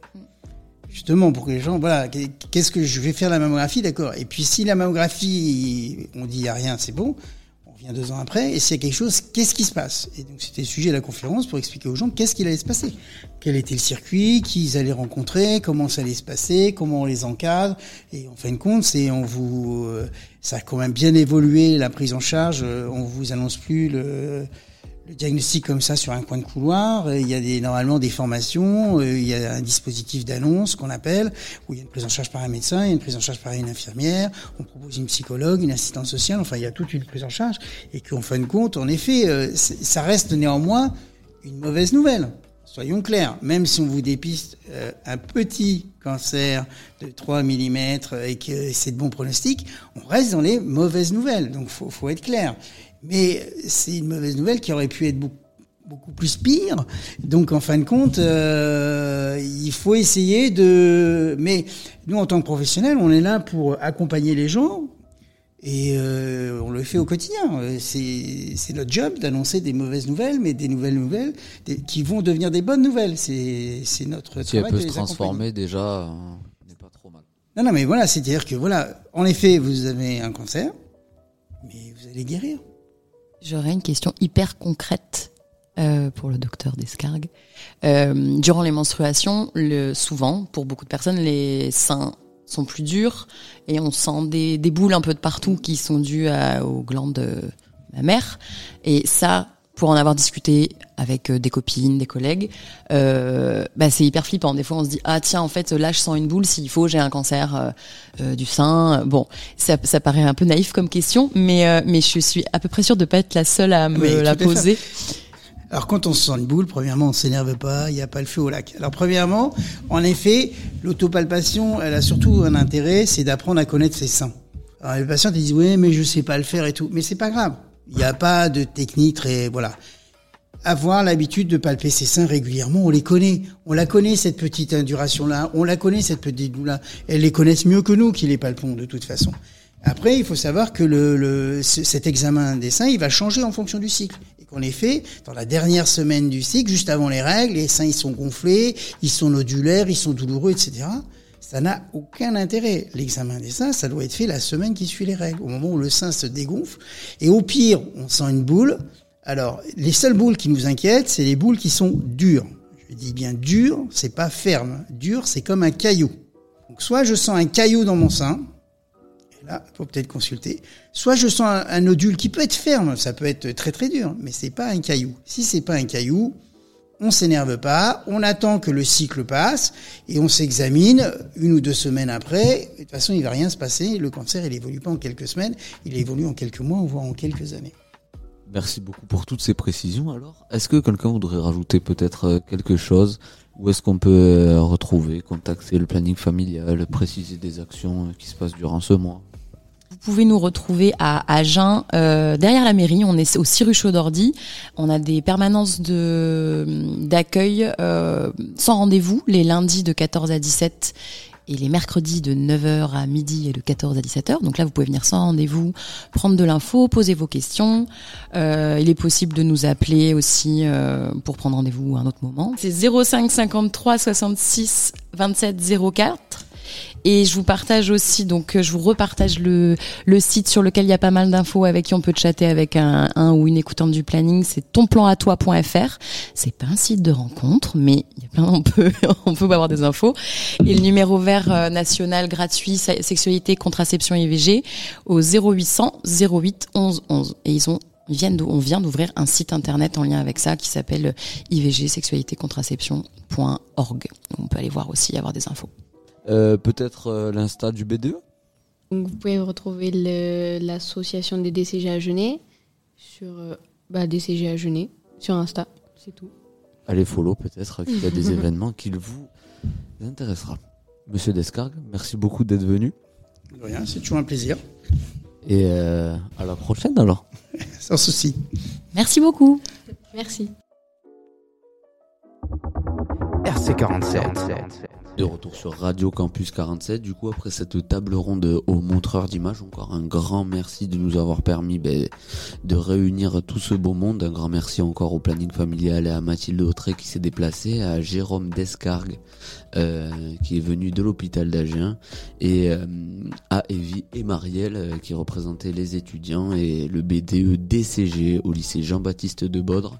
Justement pour que les gens, voilà, qu'est-ce que je vais faire la mammographie, d'accord. Et puis si la mammographie, on dit il y a rien, c'est bon. Deux ans après et s'il a quelque chose, qu'est-ce qui se passe? Et donc c'était le sujet de la conférence pour expliquer aux gens qu'est-ce qu'il allait se passer, quel était le circuit, qui ils allaient rencontrer, comment ça allait se passer, comment on les encadre. Et en fin de compte, c'est on vous, euh, ça a quand même bien évolué la prise en charge. euh, On vous annonce plus le, le diagnostic comme ça sur un coin de couloir. Euh, Il y a normalement des formations, euh, il y a un dispositif d'annonce qu'on appelle, où il y a une prise en charge par un médecin, il y a une prise en charge par une infirmière, on propose une psychologue, une assistante sociale, enfin il y a toute une prise en charge, et qu'en fin de compte, en effet, euh, ça reste néanmoins une mauvaise nouvelle. Soyons clairs, même si on vous dépiste un petit cancer de 3 mm et que c'est de bons pronostics, on reste dans les mauvaises nouvelles. Donc faut, faut être clair. Mais c'est une mauvaise nouvelle qui aurait pu être beaucoup, beaucoup plus pire. Donc en fin de compte, euh, il faut essayer de... Mais nous, en tant que professionnels, on est là pour accompagner les gens. Et euh, on le fait au quotidien. C'est notre job d'annoncer des mauvaises nouvelles, mais des nouvelles nouvelles des- qui vont devenir des bonnes nouvelles. C'est notre Si elle travail peut de se transformer, déjà, euh, on n'est pas trop mal. Non, non, mais voilà, c'est-à-dire que voilà, en effet, vous avez un cancer, mais vous allez guérir. J'aurais une question hyper concrète euh, pour le docteur Descargues. Euh, durant les menstruations, le, souvent, pour beaucoup de personnes, les seins sont plus durs et on sent des, boules un peu de partout qui sont dues aux glandes de ma mère. Et ça, pour en avoir discuté avec euh, des copines, des collègues, euh, bah, c'est hyper flippant. Des fois, on se dit ah tiens, en fait, là, je sens une boule. S'il faut, j'ai un cancer euh, du sein. Bon, ça, ça paraît un peu naïf comme question, mais euh, mais je suis à peu près sûre de pas être la seule à me Mais la poser. Alors quand on se sent une boule, premièrement, on s'énerve pas, il n'y a pas le feu au lac. Alors premièrement, en effet, l'autopalpation, elle a surtout un intérêt, c'est d'apprendre à connaître ses seins. Alors les patients ils disent oui, mais je sais pas le faire et tout, mais c'est pas grave. Il n'y a pas de technique très voilà. avoir l'habitude de palper ses seins régulièrement. On les connaît. On la connaît, cette petite induration-là. On la connaît, cette petite boule-là. Elles les connaissent mieux que nous qui les palpons, de toute façon. Après, il faut savoir que le, le, cet examen des seins, il va changer en fonction du cycle. Et qu'en effet, dans la dernière semaine du cycle, juste avant les règles, les seins, ils sont gonflés, ils sont nodulaires, ils sont douloureux, etc. Ça n'a aucun intérêt. L'examen des seins, ça doit être fait la semaine qui suit les règles, au moment où le sein se dégonfle. Et au pire, on sent une boule. Alors, les seules boules qui nous inquiètent, c'est les boules qui sont dures. Je dis bien dur, c'est pas ferme. Dur, c'est comme un caillou. Donc, soit je sens un caillou dans mon sein, Là, faut peut-être consulter. Soit je sens un, nodule qui peut être ferme, ça peut être très très dur, mais c'est pas un caillou. Si c'est pas un caillou, on s'énerve pas, on attend que le cycle passe et on s'examine une ou deux semaines après. De toute façon, il va rien se passer. Le cancer, il évolue pas en quelques semaines, il évolue en quelques mois, voire en quelques années. Merci beaucoup pour toutes ces précisions. Alors, est-ce que quelqu'un voudrait rajouter peut-être euh, quelque chose? Où est-ce qu'on peut euh, retrouver, contacter le planning familial, préciser des actions euh, qui se passent durant ce mois? Pouvez nous retrouver à Agen, euh, derrière la mairie. On est au Cyrus d'Ordi. On a des permanences de d'accueil euh, sans rendez-vous les lundis de 14 à 17 et les mercredis de 9h à midi et de 14 à 17h. Donc là, vous pouvez venir sans rendez-vous, prendre de l'info, poser vos questions. Euh, il est possible de nous appeler aussi euh, pour prendre rendez-vous à un autre moment. C'est 05 53 66 27 04. Et je vous partage aussi, donc euh, je vous repartage le, site sur lequel il y a pas mal d'infos avec qui on peut chatter avec un, ou une écoutante du planning. C'est tonplanatoi.fr. C'est pas un site de rencontre, mais on peut, avoir des infos. Et le numéro vert euh, national gratuit sexualité, contraception IVG au 0800 08 11 11. Et on vient d'ouvrir un site internet en lien avec ça qui s'appelle ivg sexualité contraception.org. On peut aller voir aussi, avoir des infos. Euh, peut-être euh, l'insta du BDE Vous pouvez retrouver l'association des DCG à Genet sur euh, bah, DCG à Genet sur Insta, c'est tout. Allez follow peut-être qu'il y a des événements qui vous intéressera. Monsieur Descargues, merci beaucoup d'être venu. De rien, c'est toujours un plaisir. Et à la prochaine alors. Sans souci. Merci beaucoup. Merci. RC47. De retour sur Radio Campus 47, du coup après cette table ronde au montreur d'images, encore un grand merci de nous avoir permis ben, de réunir tout ce beau monde. Un grand merci encore au planning familial et à Mathilde Autré qui s'est déplacée, à Jérôme Descargues euh, qui est venu de l'hôpital d'Agen et euh, à Evie et Marielle euh, qui représentaient les étudiants et le BDE DCG au lycée Jean-Baptiste de Baudre.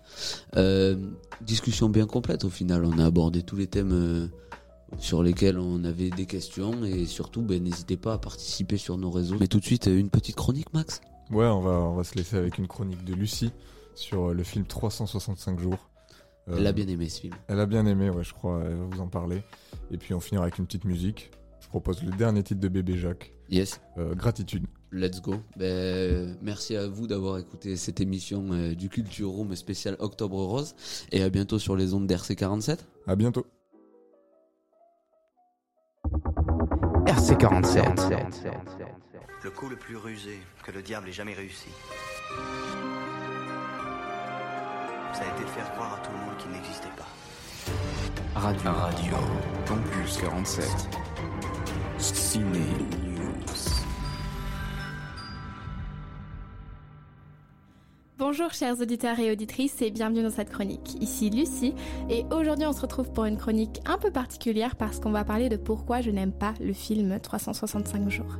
discussion bien complète au final, on a abordé tous les thèmes sur lesquels on avait des questions et surtout ben, n'hésitez pas à participer sur nos réseaux. Mais tout de suite une petite chronique Max? Ouais on va, on va se laisser avec une chronique de Lucie sur euh, le film 365 jours. Euh, elle a bien aimé ce film. Elle a bien aimé ouais je crois, elle va vous en parler. Et puis on finira avec une petite musique. Je propose le dernier titre de Bébé Jacques. Yes. Euh, gratitude. Let's go. Ben, merci à vous d'avoir écouté cette émission du Culture Room spécial Octobre Rose. Et à bientôt sur les ondes d'RC47. À bientôt. RC47. Le coup le plus rusé que le diable ait jamais réussi. Ça a été de faire croire à tout le monde qu'il n'existait pas. Radio. Radio. Campus 47. Ciné Bonjour chers auditeurs et auditrices et bienvenue dans cette chronique. Ici Lucie et aujourd'hui on se retrouve pour une chronique un peu particulière parce qu'on va parler de pourquoi je n'aime pas le film 365 jours.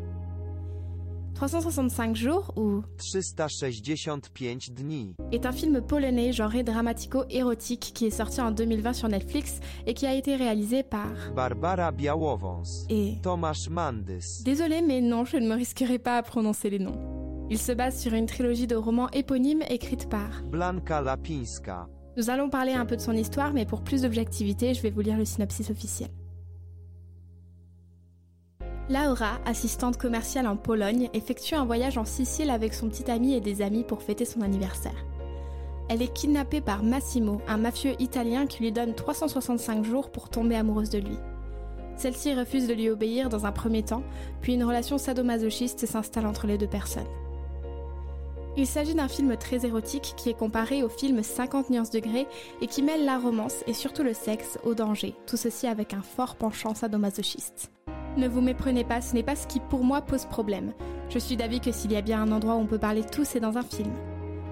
365 jours ou 365 dni est un film polonais genré dramatico-érotique qui est sorti en 2020 sur Netflix et qui a été réalisé par Barbara Białowąs et Tomasz Mandes. Désolé mais non, je ne me risquerai pas à prononcer les noms. Il se base sur une trilogie de romans éponymes écrite par Blanka Lapinska. Nous allons parler un peu de son histoire, mais pour plus d'objectivité, je vais vous lire le synopsis officiel. Laura, assistante commerciale en Pologne, effectue un voyage en Sicile avec son petit ami et des amis pour fêter son anniversaire. Elle est kidnappée par Massimo, un mafieux italien qui lui donne 365 jours pour tomber amoureuse de lui. Celle-ci refuse de lui obéir dans un premier temps, puis une relation sadomasochiste s'installe entre les deux personnes. Il s'agit d'un film très érotique qui est comparé au film 50 nuances degrés et qui mêle la romance et surtout le sexe au danger, tout ceci avec un fort penchant sadomasochiste. Ne vous méprenez pas, ce n'est pas ce qui pour moi pose problème. Je suis d'avis que s'il y a bien un endroit où on peut parler tout, c'est dans un film.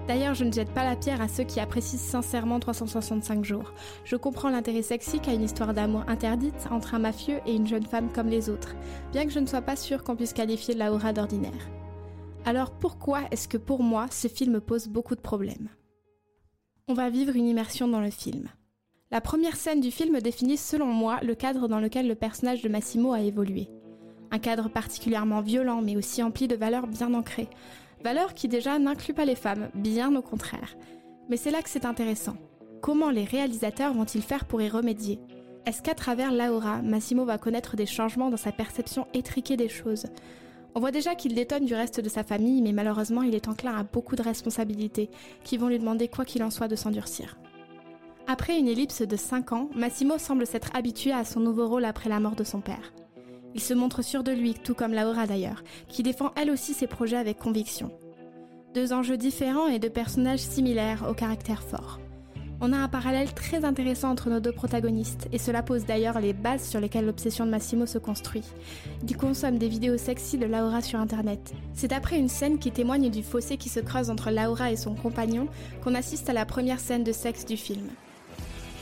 D'ailleurs, je ne jette pas la pierre à ceux qui apprécient sincèrement 365 jours. Je comprends l'intérêt sexy qu'a une histoire d'amour interdite entre un mafieux et une jeune femme comme les autres, bien que je ne sois pas sûre qu'on puisse qualifier Laura d'ordinaire. Alors pourquoi est-ce que pour moi ce film pose beaucoup de problèmes? On va vivre une immersion dans le film. La première scène du film définit selon moi le cadre dans lequel le personnage de Massimo a évolué. Un cadre particulièrement violent mais aussi empli de valeurs bien ancrées. Valeurs qui déjà n'incluent pas les femmes, bien au contraire. Mais c'est là que c'est intéressant. Comment les réalisateurs vont-ils faire pour y remédier? Est-ce qu'à travers Laura, Massimo va connaître des changements dans sa perception étriquée des choses? On voit déjà qu'il détonne du reste de sa famille, mais malheureusement il est enclin à beaucoup de responsabilités, qui vont lui demander quoi qu'il en soit de s'endurcir. Après une ellipse de 5 ans, Massimo semble s'être habitué à son nouveau rôle après la mort de son père. Il se montre sûr de lui, tout comme Laura d'ailleurs, qui défend elle aussi ses projets avec conviction. Deux enjeux différents et deux personnages similaires au caractère fort. On a un parallèle très intéressant entre nos deux protagonistes, et cela pose d'ailleurs les bases sur lesquelles l'obsession de Massimo se construit. Il consomme des vidéos sexy de Laura sur internet. C'est après une scène qui témoigne du fossé qui se creuse entre Laura et son compagnon qu'on assiste à la première scène de sexe du film.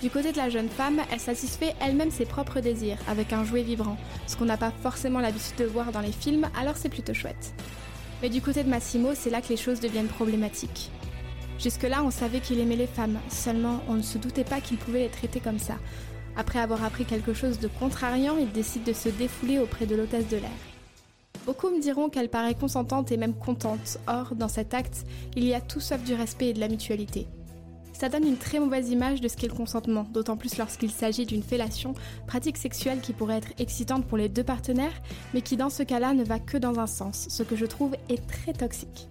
Du côté de la jeune femme, elle satisfait elle-même ses propres désirs avec un jouet vibrant, ce qu'on n'a pas forcément l'habitude de voir dans les films, alors c'est plutôt chouette. Mais du côté de Massimo, c'est là que les choses deviennent problématiques. Jusque-là, on savait qu'il aimait les femmes, seulement on ne se doutait pas qu'il pouvait les traiter comme ça. Après avoir appris quelque chose de contrariant, il décide de se défouler auprès de l'hôtesse de l'air. Beaucoup me diront qu'elle paraît consentante et même contente, or, dans cet acte, il y a tout sauf du respect et de la mutualité. Ça donne une très mauvaise image de ce qu'est le consentement, d'autant plus lorsqu'il s'agit d'une fellation, pratique sexuelle qui pourrait être excitante pour les deux partenaires, mais qui dans ce cas-là ne va que dans un sens, ce que je trouve est très toxique.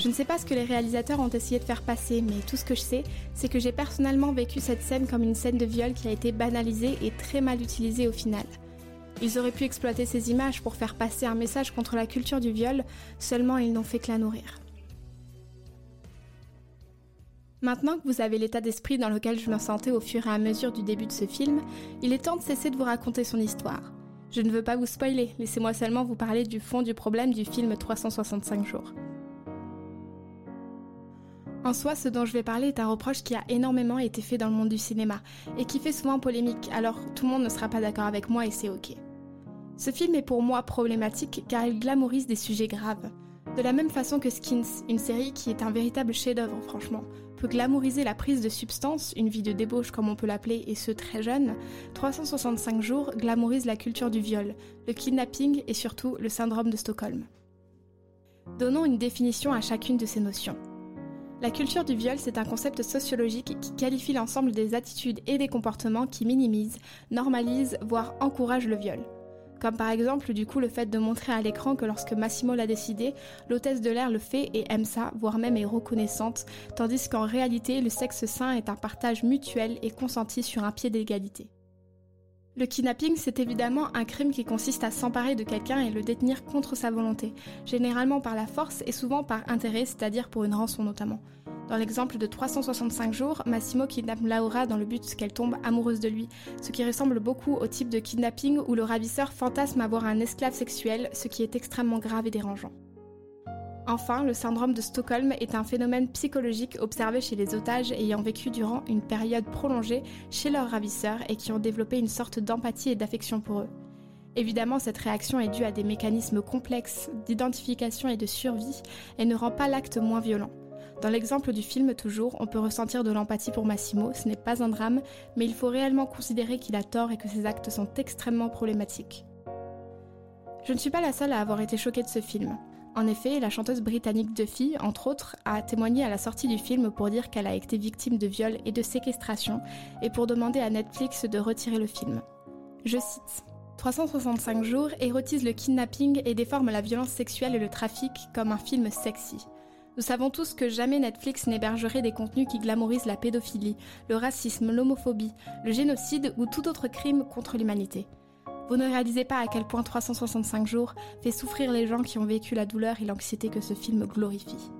Je ne sais pas ce que les réalisateurs ont essayé de faire passer, mais tout ce que je sais, c'est que j'ai personnellement vécu cette scène comme une scène de viol qui a été banalisée et très mal utilisée au final. Ils auraient pu exploiter ces images pour faire passer un message contre la culture du viol, seulement ils n'ont fait que la nourrir. Maintenant que vous avez l'état d'esprit dans lequel je me sentais au fur et à mesure du début de ce film, il est temps de cesser de vous raconter son histoire. Je ne veux pas vous spoiler, laissez-moi seulement vous parler du fond du problème du film 365 jours. En soi, ce dont je vais parler est un reproche qui a énormément été fait dans le monde du cinéma et qui fait souvent polémique, alors tout le monde ne sera pas d'accord avec moi et c'est ok. Ce film est pour moi problématique car il glamourise des sujets graves. De la même façon que Skins, une série qui est un véritable chef-d'œuvre franchement, peut glamouriser la prise de substance, une vie de débauche comme on peut l'appeler, et ce très jeune, 365 jours glamourise la culture du viol, le kidnapping et surtout le syndrome de Stockholm. Donnons une définition à chacune de ces notions. La culture du viol, c'est un concept sociologique qui qualifie l'ensemble des attitudes et des comportements qui minimisent, normalisent, voire encouragent le viol. Comme par exemple du coup le fait de montrer à l'écran que lorsque Massimo l'a décidé, l'hôtesse de l'air le fait et aime ça, voire même est reconnaissante, tandis qu'en réalité le sexe sain est un partage mutuel et consenti sur un pied d'égalité. Le kidnapping, c'est évidemment un crime qui consiste à s'emparer de quelqu'un et le détenir contre sa volonté, généralement par la force et souvent par intérêt, c'est-à-dire pour une rançon notamment. Dans l'exemple de 365 jours, Massimo kidnappe Laura dans le but qu'elle tombe amoureuse de lui, ce qui ressemble beaucoup au type de kidnapping où le ravisseur fantasme avoir un esclave sexuel, ce qui est extrêmement grave et dérangeant. Enfin, le syndrome de Stockholm est un phénomène psychologique observé chez les otages ayant vécu durant une période prolongée chez leurs ravisseurs et qui ont développé une sorte d'empathie et d'affection pour eux. Évidemment, cette réaction est due à des mécanismes complexes d'identification et de survie et ne rend pas l'acte moins violent. Dans l'exemple du film toujours, on peut ressentir de l'empathie pour Massimo, ce n'est pas un drame, mais il faut réellement considérer qu'il a tort et que ses actes sont extrêmement problématiques. Je ne suis pas la seule à avoir été choquée de ce film. En effet, la chanteuse britannique Duffy, entre autres, a témoigné à la sortie du film pour dire qu'elle a été victime de viol et de séquestration et pour demander à Netflix de retirer le film. Je cite 365 jours érotise le kidnapping et déforme la violence sexuelle et le trafic comme un film sexy. Nous savons tous que jamais Netflix n'hébergerait des contenus qui glamourisent la pédophilie, le racisme, l'homophobie, le génocide ou tout autre crime contre l'humanité. Vous ne réalisez pas à quel point 365 jours fait souffrir les gens qui ont vécu la douleur et l'anxiété que ce film glorifie.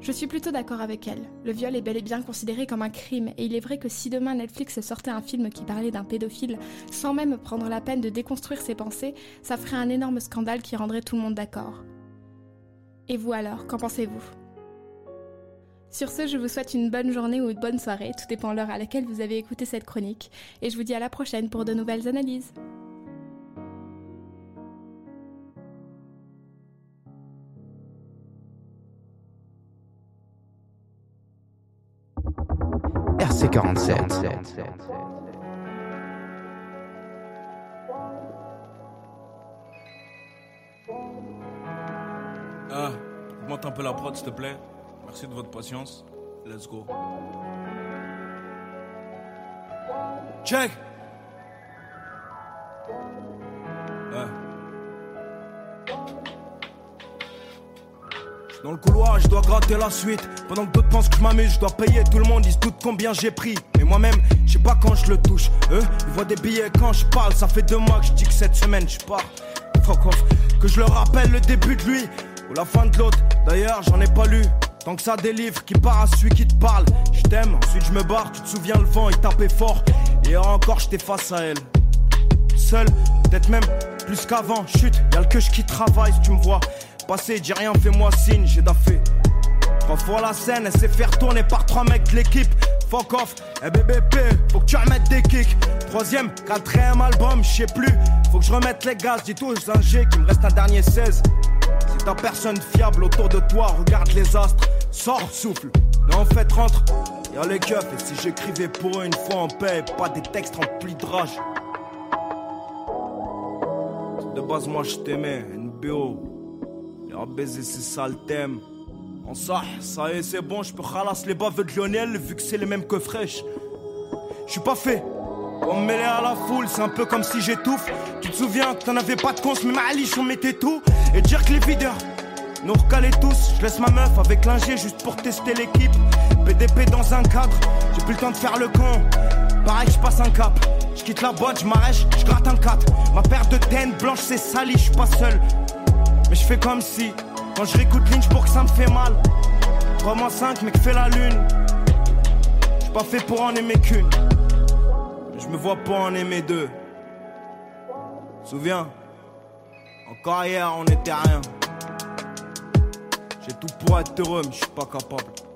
Je suis plutôt d'accord avec elle. Le viol est bel et bien considéré comme un crime, et il est vrai que si demain Netflix sortait un film qui parlait d'un pédophile, sans même prendre la peine de déconstruire ses pensées, ça ferait un énorme scandale qui rendrait tout le monde d'accord. Et vous alors, qu'en pensez-vous? Sur ce, je vous souhaite une bonne journée ou une bonne soirée, tout dépend l'heure à laquelle vous avez écouté cette chronique, et je vous dis à la prochaine pour de nouvelles analyses. RC47. Ah, augmente un peu la prod s'il te plaît. Merci de votre patience. Let's go. Check. Dans le couloir, je dois gratter la suite. Pendant que d'autres pensent que je m'amuse, je dois payer tout le monde. Ils se doutent combien j'ai pris. Mais moi-même, je sais pas quand je le touche. Eux, ils voient des billets quand je parle. Ça fait deux mois que je dis que cette semaine je pars. Fuck off. Que je leur rappelle le début de lui ou la fin de l'autre. D'ailleurs, j'en ai pas lu. Tant que ça délivre, qui part à celui qui te parle. Je t'aime, ensuite je me barre. Tu te souviens, le vent, il tapait fort. Et encore, j'étais face à elle. Seul, peut-être même plus qu'avant. Chut, y'a le que je qui travaille si tu me vois. Passer, dis rien, fais-moi signe, j'ai daffé. Trois fois la scène, elle s'est fait tourner par trois mecs de l'équipe. Fuck off, eh BBP, faut que tu remettes des kicks. Troisième, quatrième album, je sais plus. Faut que je remette les gaz, dis tout aux ingés qu'il me reste un dernier 16. Si t'as personne fiable autour de toi, regarde les astres. Sors, souffle. Mais en fait, rentre. Y'a les keufs, et si j'écrivais pour eux une fois en paix, pas des textes remplis de rage. De base, moi je t'aimais, NBO. Baiser, c'est ça le thème. En ça, ça y est, c'est bon, je peux ralasse les baves de Lionel vu que c'est les mêmes que fraîches. Je suis pas fait. Pour me mêler à la foule, c'est un peu comme si j'étouffe. Tu te souviens que t'en avais pas de cons, mais Malish on mettait tout. Et dire que les videurs nous recalaient tous. Je laisse ma meuf avec l'ingé juste pour tester l'équipe. PDP dans un cadre, j'ai plus le temps de faire le con. Pareil je passe un cap. Je quitte la boîte, je m'arrête, je gratte un 4. Ma paire de teine blanche c'est sali, je suis pas seul. Mais je fais comme si, quand je réécoute Lynch pour que ça me fait mal. 3 5 mais que fait la lune. Je suis pas fait pour en aimer qu'une. Je me vois pas en aimer deux. Souviens, encore hier on était rien. J'ai tout pour être heureux, mais. Je suis pas capable.